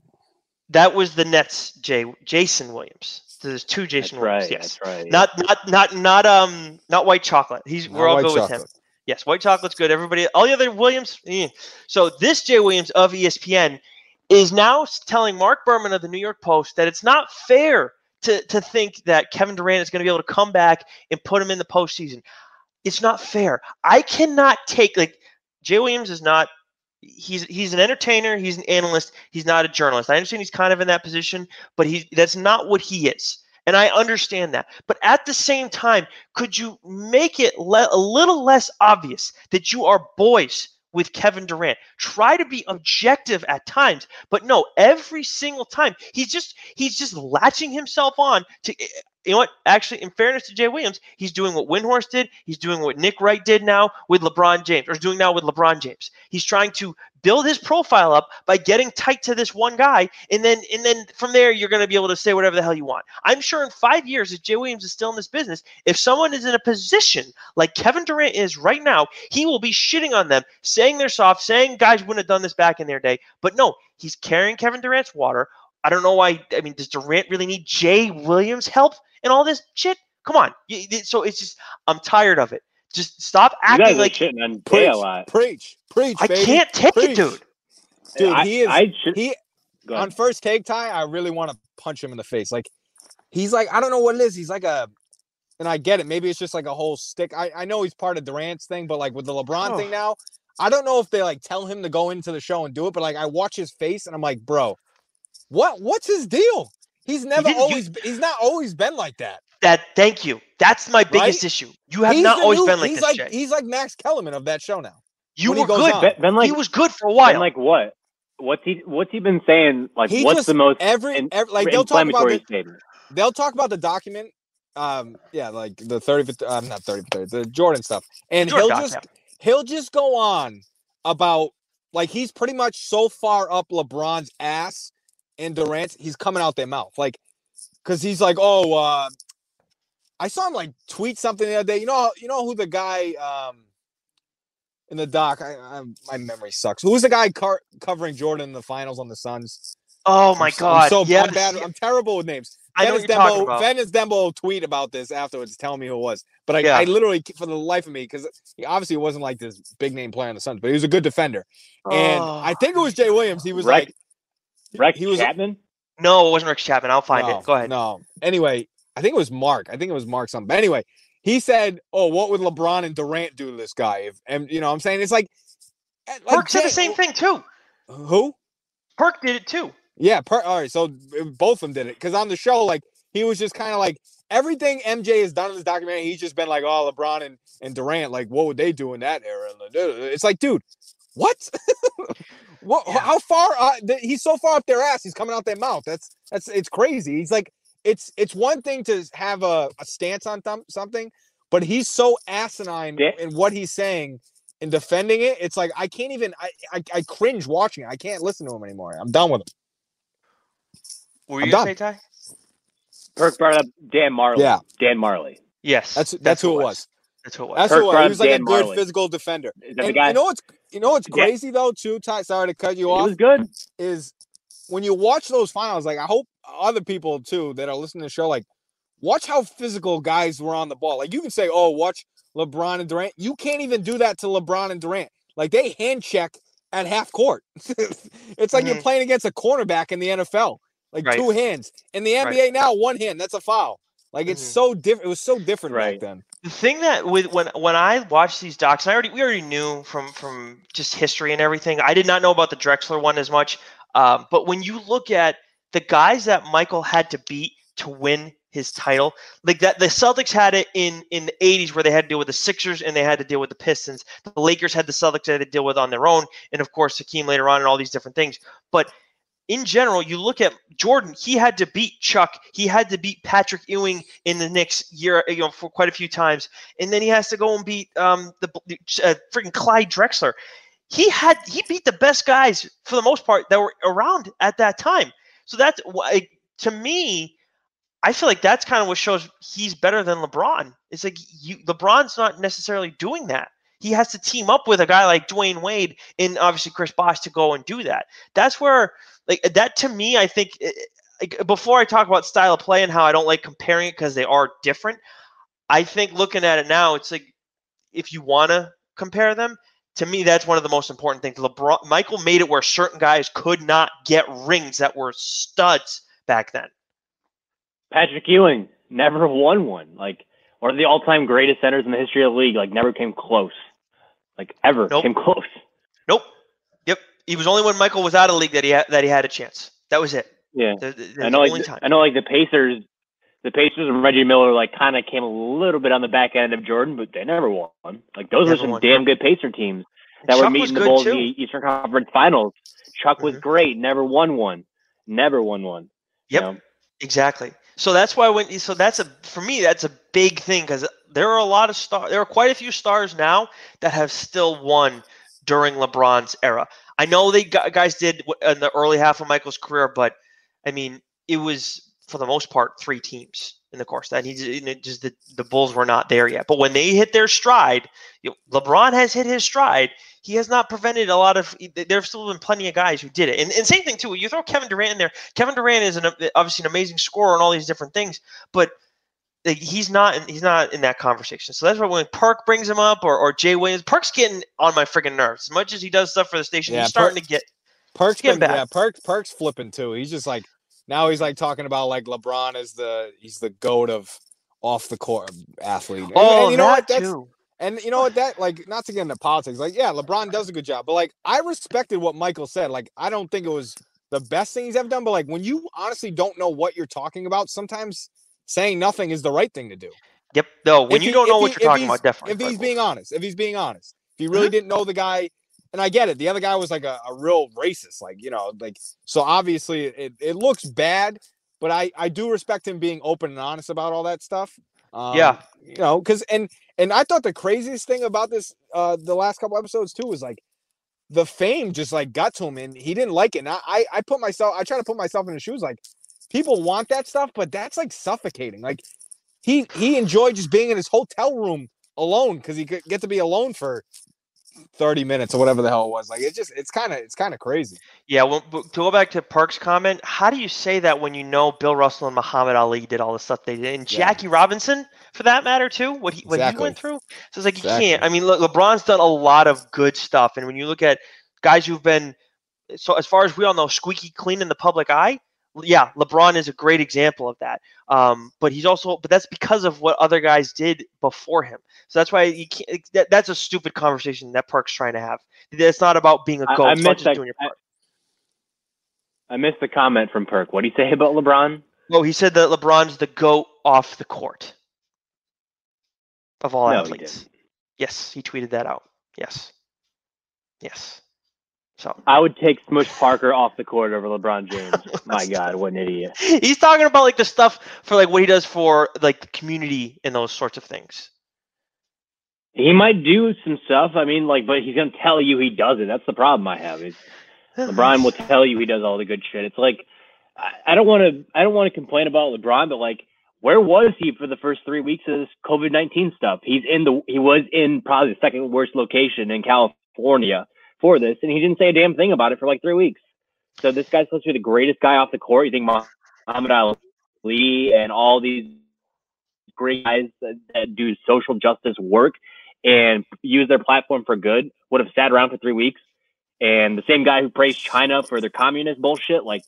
That was the Nets. Jay Jason Williams. There's two That's Jason right. Williams. Yes. That's right. Not not not not um not white chocolate. He's Not we're all good with him. Yes, white chocolate's good. Everybody, all the other Williams. eh. So this Jay Williams of ESPN is now telling Marc Berman of the New York Post that it's not fair to to think that Kevin Durant is going to be able to come back and put him in the postseason. It's not fair. I cannot take like Jay Williams is not. He's he's an entertainer. He's an analyst. He's not a journalist. I understand he's kind of in that position, but he that's not what he is. And I understand that. But at the same time, could you make it le- a little less obvious that you are boys with Kevin Durant? Try to be objective at times, but no, every single time he's just he's just latching himself on to you know what? Actually, in fairness to Jay Williams, he's doing what Windhorst did. He's doing what Nick Wright did now with LeBron James, or is doing now with LeBron James. He's trying to build his profile up by getting tight to this one guy, and then and then from there you're going to be able to say whatever the hell you want. I'm sure in five years, if Jay Williams is still in this business, if someone is in a position like Kevin Durant is right now, he will be shitting on them, saying they're soft, saying guys wouldn't have done this back in their day. But no, he's carrying Kevin Durant's water. I don't know why. I mean, does Durant really need Jay Williams' help in all this shit? Come on. So it's just, I'm tired of it. Just stop acting like shitting on Jay Preach, a lot. preach, preach. I baby. can't take Preach. it, dude. Dude, I- he is. I should- he on first take Ty. I really want to punch him in the face. Like he's like I don't know what it is. He's like a, and I get it. Maybe it's just like a whole stick. I I know he's part of Durant's thing, but like with the LeBron Oh. thing now, I don't know if they like tell him to go into the show and do it. But like I watch his face and I'm like, bro, what what's his deal? He's never didn't- you- always. He's not always been like that. That thank you. That's my biggest Right? issue. You have He's not always new- been like he's this, like Jay. he's like Max Kellerman of that show now. You he were good. on. Ben, ben like he was good for a while. Ben like what? What's he What's he been saying? Like He what's just- the most every- in- every- like, they'll talk about inflammatory the- statement? they'll talk about the document. Um, yeah, like the 30 for um, not 30 30, the Jordan stuff. And Jordan he'll doc, just he'll just go on about like he's pretty much so far up LeBron's ass and Durant's, he's coming out their mouth. Like, cause he's like, oh, uh I saw him like tweet something the other day. You know, you know who the guy um in the doc. I, I my memory sucks. Who was the guy car- covering Jordan in the finals on the Suns? Oh my I'm god. I'm so yes. Bad. I'm terrible with names. I what Dembo. Venice Dembo tweet about this afterwards, telling me who it was. But I, Yeah. I literally, for the life of me, because obviously it wasn't like this big name player in the Suns, but he was a good defender. And I Oh. think it was Jay Williams. He was Rex- like, Rex he was- Chapman. No, it wasn't Rex Chapman. I'll find no, it. Go ahead. No. Anyway, I think it was Mark. I think it was Mark something. But anyway, he said, "Oh, what would LeBron and Durant do to this guy?" If and you know, what I'm saying it's like, eh, like Perk said the same thing too. Who? Perk did it too. Yeah, per- all right. So uh, both of them did it because on the show, like he was just kind of like everything MJ has done in this documentary. He's just been like, "Oh, LeBron and, and Durant, like, what would they do in that era?" It's like, dude, what? what? How far? Uh, th- he's so far up their ass. He's coming out their mouth. That's that's it's crazy. He's like, it's it's one thing to have a, a stance on th- something, but he's so asinine Yeah. in what he's saying and defending it. It's like I can't even. I I, I cringe watching it. I can't listen to him anymore. I'm done with him. Were I'm you gonna say. Ty? Perk brought up Dan Majerle. Yeah. Dan Majerle. Yes. That's that's, who it was. That's who it was. That's Kirk who it was. He was like a Dan good Majerle. physical defender. Is that the guy? you know what's you know what's Yeah. crazy though too, Ty? Sorry to cut you He off. was good. Is when you watch those finals, like I hope other people too that are listening to the show, like watch how physical guys were on the ball. Like you can say, oh, watch LeBron and Durant. You can't even do that to LeBron and Durant. Like they hand check at half court. it's like you're Mhm. playing against a cornerback in the NFL. Like Right. two hands. In the Right. NBA now, one hand. That's a foul. Like it's Mhm. so different. It was so different Right. back then. The thing that with when when I watched these docs, I already we already knew from from just history and everything. I did not know about the Drexler one as much, um, but when you look at the guys that Michael had to beat to win his title, like that, the Celtics had it in in the '80s where they had to deal with the Sixers and they had to deal with the Pistons. The Lakers had the Celtics they had to deal with on their own, and of course Hakeem later on and all these different things. But in general, you look at Jordan, he had to beat Chuck. He had to beat Patrick Ewing in the next year, you know, for quite a few times. And then he has to go and beat um, the uh, freaking Clyde Drexler. He had he beat the best guys for the most part that were around at that time. So that's why to me, I feel like that's kind of what shows he's better than LeBron. It's like you LeBron's not necessarily doing that. He has to team up with a guy like Dwyane Wade and obviously Chris Bosh to go and do that. That's where like that to me, I think. eh, Like, before I talk about style of play and how I don't like comparing it because they are different, I think looking at it now, it's like if you want to compare them, to me, that's one of the most important things. LeBron, Michael made it where certain guys could not get rings that were studs back then. Patrick Ewing never won one. Like one of the all-time greatest centers in the history of the league. Like never came close. Like ever Nope. came close. Nope. He was only when Michael was out of the league that he had, that he had a chance. That was it. Yeah. The- the- I know. only Like time. I know. Like the Pacers, the Pacers and Reggie Miller like kind of came a little bit on the back end of Jordan, but they never won. Like those are some won. damn good Pacer teams And that were Chuck was meeting the Bulls too. in the Eastern Conference Finals. Chuck was Mhm. great. Never won one. Never won one. you Yep. know? Exactly. So that's why when so that's a for me that's a big thing because there are a lot of star there are quite a few stars now that have still won during LeBron's era. I know they guys did in the early half of Michael's career, but I mean it was for the most part three teams in the course that he just the, the Bulls were not there yet. But when they hit their stride, you know, LeBron has hit his stride. He has not prevented a lot of. There have still been plenty of guys who did it, and, and same thing too. You throw Kevin Durant in there. Kevin Durant is an, obviously an amazing scorer and all these different things, but like, he's not in, he's not in that conversation. So that's why when Perk brings him up or, or Jay Williams, Perk's getting on my freaking nerves. As much as he does stuff for the station, yeah, he's starting to get Perk's getting been, bad. Yeah, Perk Perk's flipping too. He's just like now he's like talking about like LeBron is the he's the goat of off the court athlete. And, oh, and you know what? That's too. and you know what that like not to get into politics. Like yeah, LeBron does a good job, but like I respected what Michael said. Like I don't think it was the best thing he's ever done, but like when you honestly don't know what you're talking about, sometimes saying nothing is the right thing to do. Yep. No, when if you he, don't know what he, you're talking about, definitely. If he's being honest, if he's being honest, if he really mm-hmm. didn't know the guy, and I get it, the other guy was like a, a real racist, like you know, like so obviously it, it looks bad, but I I do respect him being open and honest about all that stuff. Um, yeah, you know, because and and I thought the craziest thing about this uh the last couple episodes too was like the fame just like got to him and he didn't like it. And I I put myself I try to put myself in his shoes like people want that stuff, but that's like suffocating. Like he he enjoyed just being in his hotel room alone because he could get to be alone for 30 minutes or whatever the hell it was. Like it's just it's kind of it's kind of crazy. Yeah, well to go back to Perk's comment, how do you say that when you know Bill Russell and Muhammad Ali did all the stuff they did and yeah. Jackie Robinson for that matter too, what he what exactly. he went through? So it's like exactly. you can't. I mean, LeBron's done a lot of good stuff and when you look at guys who've been so as far as we all know squeaky clean in the public eye, yeah, LeBron is a great example of that. Um, but he's also, but that's because of what other guys did before him. So that's why you can't. That, that's a stupid conversation that Perk's trying to have. It's not about being a goat. I, I missed that, I, I, missed the comment from Perk. What did he say about LeBron? Oh, he said that LeBron's the goat off the court of all no, athletes. He yes, he tweeted that out. Yes. Yes. So I would take Smush Parker off the court over LeBron James. My God, what an idiot! He's talking about like the stuff for like what he does for like the community and those sorts of things. He might do some stuff. I mean, like, but he's gonna tell you he does it. That's the problem I have. Is LeBron will tell you he does all the good shit. It's like I, I don't want to. I don't want to complain about LeBron, but like, where was he for the first three weeks of this COVID nineteen stuff? He's in the. He was in probably the second worst location in California this, and he didn't say a damn thing about it for like three weeks. So this guy's supposed to be the greatest guy off the court. You think Muhammad Ali and all these great guys that, that do social justice work and use their platform for good would have sat around for three weeks. And the same guy who praised China for their communist bullshit, like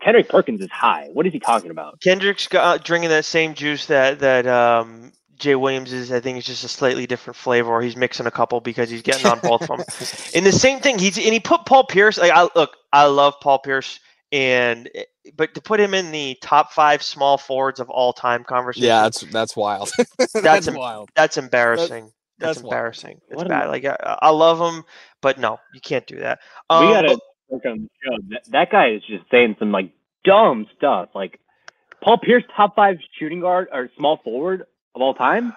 Kendrick Perkins is high. What is he talking about? Kendrick's got, drinking that same juice that that um, Jay Williams is, I think, it's just a slightly different flavor, or he's mixing a couple because he's getting on both of them. And the same thing, he's and he put Paul Pierce. Like, I look, I love Paul Pierce, and but to put him in the top five small forwards of all time conversation, yeah, that's that's wild. that's, that's wild. That's embarrassing. That's, that's what? It's what bad. Like I, I, love him, but no, you can't do that. Um, we gotta work on the show. That, that guy is just saying some like dumb stuff. Like Paul Pierce, top five shooting guard or small forward of all time?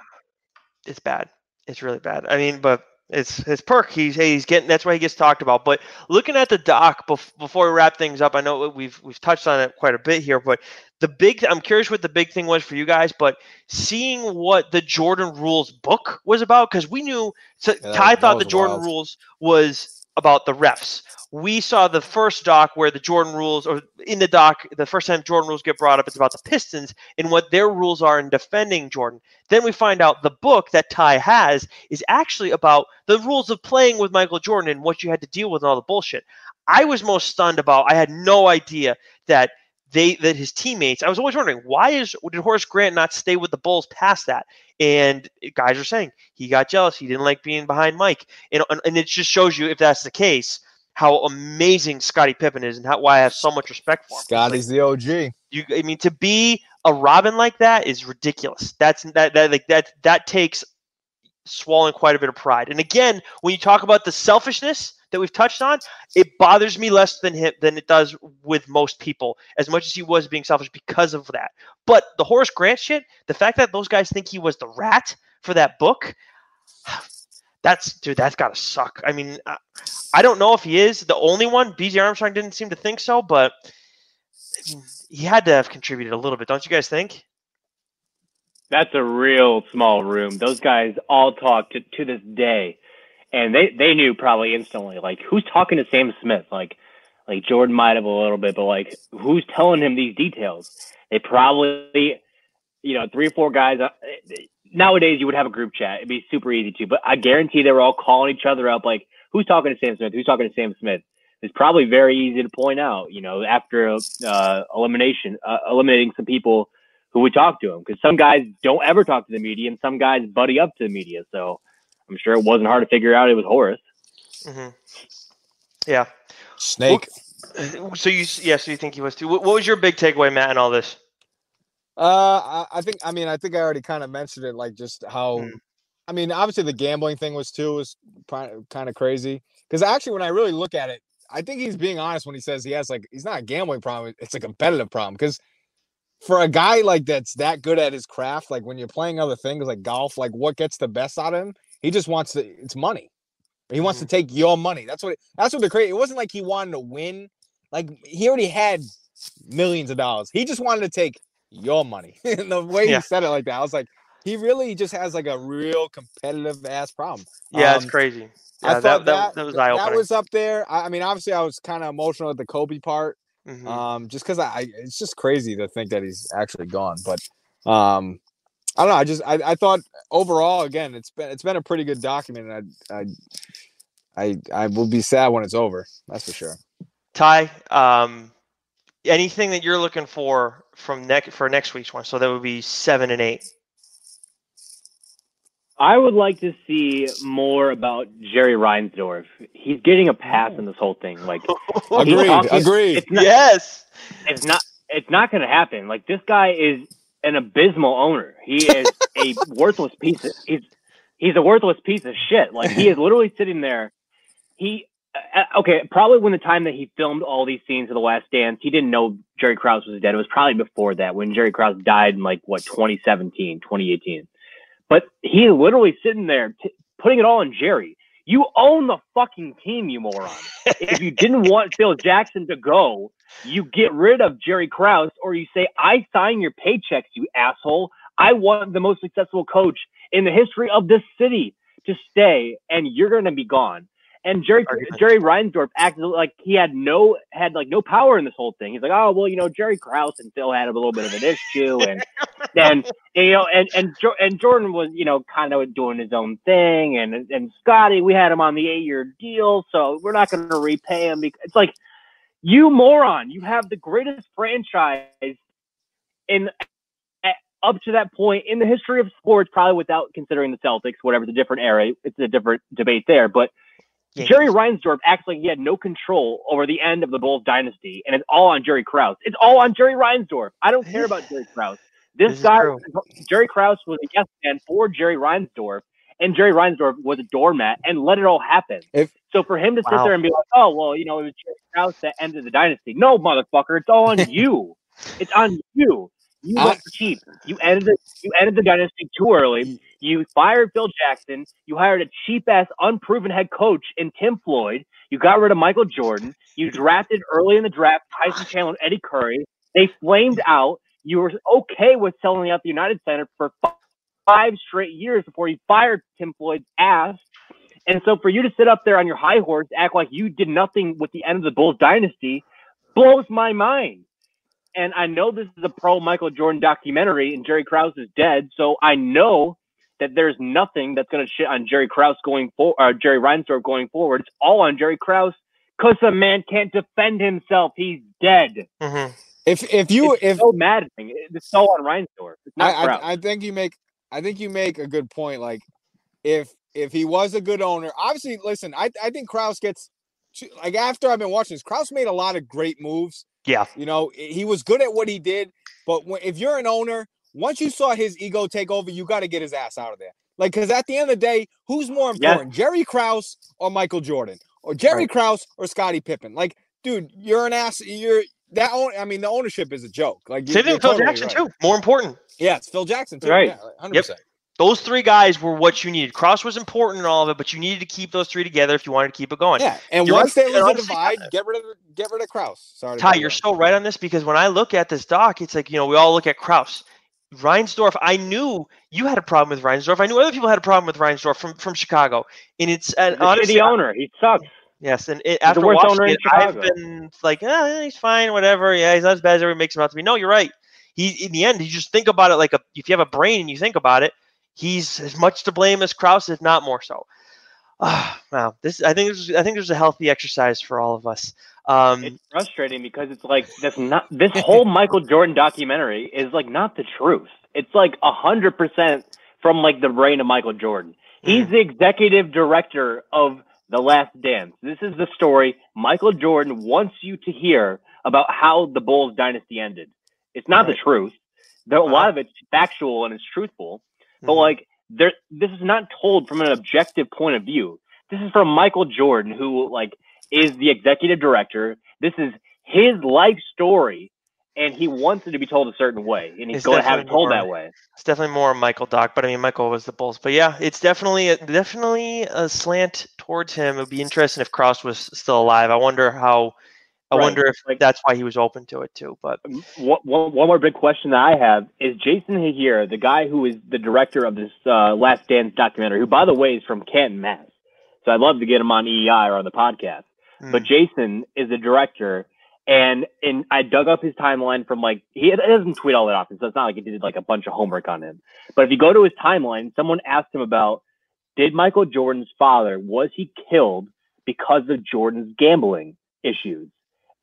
It's bad. It's really bad. I mean, but it's his perk. He's hey, he's getting. That's why he gets talked about. But looking at the doc bef- before we wrap things up, I know we've we've touched on it quite a bit here. But the big, I'm curious what the big thing was for you guys. But seeing what the Jordan Rules book was about, because we knew so yeah, Ty thought the Jordan wild. Rules was about the refs we saw the first doc where the Jordan rules, or in the doc, the first time Jordan rules get brought up, it's about the Pistons and what their rules are in defending Jordan. Then we find out the book that Ty has is actually about the rules of playing with Michael Jordan and what you had to deal with and all the bullshit. I was most stunned about. I had no idea that they that his teammates. I was always wondering why is did Horace Grant not stay with the Bulls past that? And guys are saying he got jealous. He didn't like being behind Mike, and and it just shows you if that's the case how amazing Scottie Pippen is and how, why I have so much respect for him. Scottie's like, the OG. You, I mean, to be a Robin like that is ridiculous. That's that that like that that takes swallowing quite a bit of pride. And again, when you talk about the selfishness, that we've touched on, it bothers me less than him than it does with most people. As much as he was being selfish because of that, but the Horace Grant shit, the fact that those guys think he was the rat for that book, that's dude, that's gotta suck. I mean, I, don't know if he is the only one. BJ Armstrong didn't seem to think so, but he had to have contributed a little bit, don't you guys think? That's a real small room. Those guys all talk to, to this day, and they they knew probably instantly like who's talking to Sam Smith. Like like Jordan might have a little bit, but like who's telling him these details? They probably you know three or four guys. Uh, nowadays you would have a group chat. It'd be super easy to, but I guarantee they were all calling each other up like who's talking to Sam Smith? Who's talking to Sam Smith? It's probably very easy to point out. You know after uh, elimination, uh, eliminating some people who would talk to him because some guys don't ever talk to the media and some guys buddy up to the media. So I'm sure it wasn't hard to figure out it was Horace. Mm-hmm. Yeah. Snake. Well, so you, yeah, so you think he was too. What, what was your big takeaway, Matt, in all this? Uh, I, I think. I mean, I think I already kind of mentioned it. Like just how. Mm. I mean, obviously the gambling thing was too was kind of crazy. Because actually, when I really look at it, I think he's being honest when he says he has like he's not a gambling problem. It's a competitive problem. Because for a guy like that's that good at his craft, like when you're playing other things like golf, like what gets the best out of him, he just wants to. It's money. He wants Mm-hmm. to take your money. That's what. That's what the crazy. It wasn't like he wanted to win. Like he already had millions of dollars. He just wanted to take your money. and the way Yeah. he said it like that, I was like, he really just has like a real competitive ass problem. Yeah, it's Um, crazy. I thought that, that, that, was that was up there. I, I mean, obviously, I was kind of emotional at the Kobe part, Mm-hmm. um, just because I, I, it's just crazy to think that he's actually gone. But um, I don't know. I just, I, I thought overall, again, it's been, it's been a pretty good document. And I, I, I, I will be sad when it's over. That's for sure. Ty, um, anything that you're looking for from next for next week's one? So that would be seven and eight. I would like to see more about Jerry Reinsdorf. He's getting a pass in this whole thing. Like he's Agreed. talking- Agreed. It's not, yes. it's not. It's not going to happen. Like this guy is an abysmal owner. He is a worthless piece. Of, he's he's a worthless piece of shit. Like he is literally sitting there. He uh, okay. Probably when the time that he filmed all these scenes of The Last Dance, he didn't know Jerry Krause was dead. It was probably before that when Jerry Krause died in like what 2017, 2018. But he is literally sitting there t- putting it all on Jerry. You own the fucking team, you moron. if you didn't want Phil Jackson to go, you get rid of Jerry Krause, or you say, I sign your paychecks, you asshole. I want the most successful coach in the history of this city to stay, and you're going to be gone. And Jerry Jerry Reinsdorf acted like he had no had like no power in this whole thing. He's like, oh well, you know, Jerry Krause and Phil had a little bit of an issue, and and you know, and and Jo- and Jordan was you know kind of doing his own thing, and and Scottie, we had him on the eight year deal, so we're not going to repay him because it's like you moron, you have the greatest franchise in up to that point in the history of sports, probably without considering the Celtics, whatever, the different era, it's a different debate there, but. Jerry Reinsdorf acts like he had no control over the end of the Bulls dynasty, and it's all on Jerry Krause. It's all on Jerry Reinsdorf. I don't care about Jerry Krause. This, This guy. Jerry Krause, was a yes man for Jerry Reinsdorf, and Jerry Reinsdorf was a doormat and let it all happen. If so, for him to sit there and be like, "Oh, well, you know, it was Jerry Krause that ended the dynasty," no, motherfucker, it's all on you. It's on you. You went cheap. You ended the you ended the dynasty too early. Mm. You fired Phil Jackson. You hired a cheap ass, unproven head coach in Tim Floyd. You got rid of Michael Jordan. You drafted early in the draft Tyson Chandler and Eddie Curry. They flamed out. You were okay with selling out the United Center for five straight years before you fired Tim Floyd's ass. And so for you to sit up there on your high horse, act like you did nothing with the end of the Bulls dynasty, blows my mind. And I know this is a pro Michael Jordan documentary, and Jerry Krause is dead, so I know that there's nothing that's going to shit on Jerry Krause going for or Jerry Reinsdorf going forward. It's all on Jerry Krause because the man can't defend himself. He's dead. Mm-hmm. If if you It's if so maddening. It's so on Reinsdorf. It's not I, Krause. I, I think you make I think you make a good point. Like if if he was a good owner, obviously, listen, I I think Krause gets like after I've been watching this, Krause made a lot of great moves. Yeah. You know, he was good at what he did, but when, if you're an owner, once you saw his ego take over, you got to get his ass out of there. Like, because at the end of the day, who's more important, Jerry Krause or Michael Jordan? or Jerry Right. Krause or Scottie Pippen. Like, dude, you're an ass. You're that. Own, I mean, the ownership is a joke. Like, you- Same thing with Phil totally Jackson right. too. More important. Yeah, it's Phil Jackson too. Right. Yeah, hundred Yep. Percent. Those three guys were what you needed. Krause was important in all of it, but you needed to keep those three together if you wanted to keep it going. Yeah, and You're once right. there And was a honestly, divide, get rid of get rid of Krause. Sorry, Ty, you you're off. so right on this because when I look at this doc, it's like, you know, we all look at Krause. Reinsdorf, I knew you had a problem with Reinsdorf. I knew other people had a problem with Reinsdorf from, from Chicago. And it's and He's honestly, shitty owner. He sucks. Yes, and it, the after worst watching owner in it, I've been like, eh, he's fine, whatever. Yeah, he's not as bad as everybody makes him out to be. No, you're right. He in the end, you just think about it like a if you have a brain and you think about it, he's as much to blame as Krause, if not more so. Ah, wow, this I think this is, I think there's a healthy exercise for all of us. Um, It's frustrating because it's like that's not this whole Michael Jordan documentary is like not the truth. It's like a hundred percent from like the brain of Michael Jordan. He's the executive director of The Last Dance. This is the story Michael Jordan wants you to hear about how the Bulls dynasty ended. It's not the truth. There, a lot of it's factual and it's truthful, but Mhm. like there, this is not told from an objective point of view. This is from Michael Jordan, who like is the executive director. This is his life story, and he wants it to be told a certain way, and he's It's going to have it told more- that way. It's definitely more Michael Doc, but I mean Michael was the Bulls. But yeah, it's definitely a, definitely a slant towards him. It would be interesting if Krause was still alive. I wonder how. I Right, wonder if like- that's why he was open to it too. But One, one, one more big question that I have is Jason Hehir, the guy who is the director of this uh, Last Dance documentary, who, by the way, is from Canton, Mass. So I'd love to get him on EEI or on the podcast. But Jason is the director, and and I dug up his timeline from like he doesn't tweet all that often, so it's not like he did like a bunch of homework on him. But if you go to his timeline, someone asked him about did Michael Jordan's father was he killed because of Jordan's gambling issues?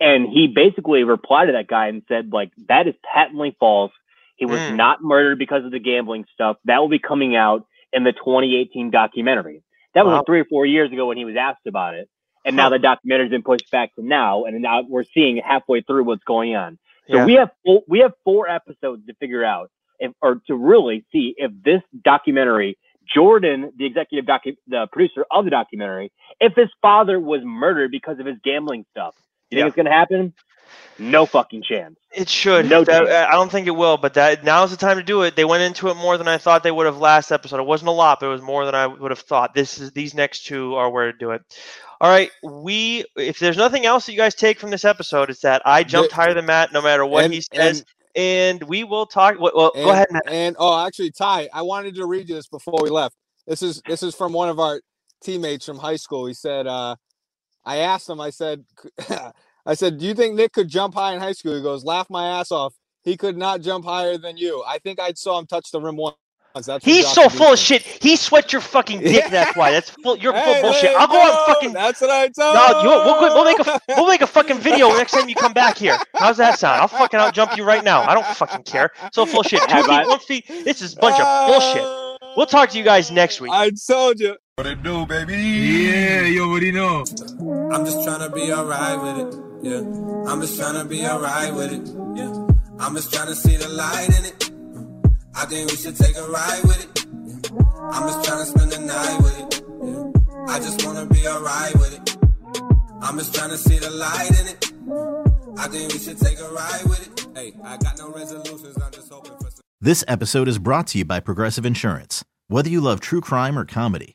And he basically replied to that guy and said like that is patently false. He was Mm. not murdered because of the gambling stuff. That will be coming out in the 2018 documentary. That was Wow. three or four years ago when he was asked about it. And now the documentary's been pushed back to now, and now we're seeing halfway through what's going on. So Yeah. we have four, we have four episodes to figure out if, or to really see if this documentary, Jordan, the executive docu- the producer of the documentary, if his father was murdered because of his gambling stuff. You Yeah. think it's gonna happen? No fucking chance. It should. No That- I don't think it will, but that now's the time to do it. They went into it more than I thought they would have last episode. It wasn't a lot, but it was more than I would have thought. This is these next two are where to do it. All right, we if there's nothing else that you guys take from this episode, it's that I jumped The- higher than Matt no matter what and- he says, and, we will talk. Well, well And, go ahead, Matt. And oh, actually, Ty, I wanted to read you this before we left. This is this is from one of our teammates from high school. He said, uh, I asked him, I said, I said, do you think Nick could jump high in high school? He goes, laugh my ass off. He could not jump higher than you. I think I saw him touch the rim once. That's He's so full of shit. He sweat your fucking dick. That's why. That's full. You're full Hey, of bullshit. there I'll go you on fucking. That's what I told. No, you, we'll, we'll make a we'll make a fucking video next time you come back here. How's that sound? I'll fucking out jump you right now. I don't fucking care. So full of shit. Two feet, one feet. This is a bunch of bullshit. We'll talk to you guys next week. I told you. What it do, baby? Yeah, you already know. I'm just trying to be alright with it. Yeah. I'm just trying to be alright with it. Yeah. I'm just trying to see the light in it. I think we should take a ride with it. Yeah. I'm just trying to spend the night with it. Yeah. I just wanna be alright with it. I'm just trying to see the light in it. I think we should take a ride with it. Hey, I got no resolutions. I'm just hoping for some. This episode is brought to you by Progressive Insurance. Whether you love true crime or comedy,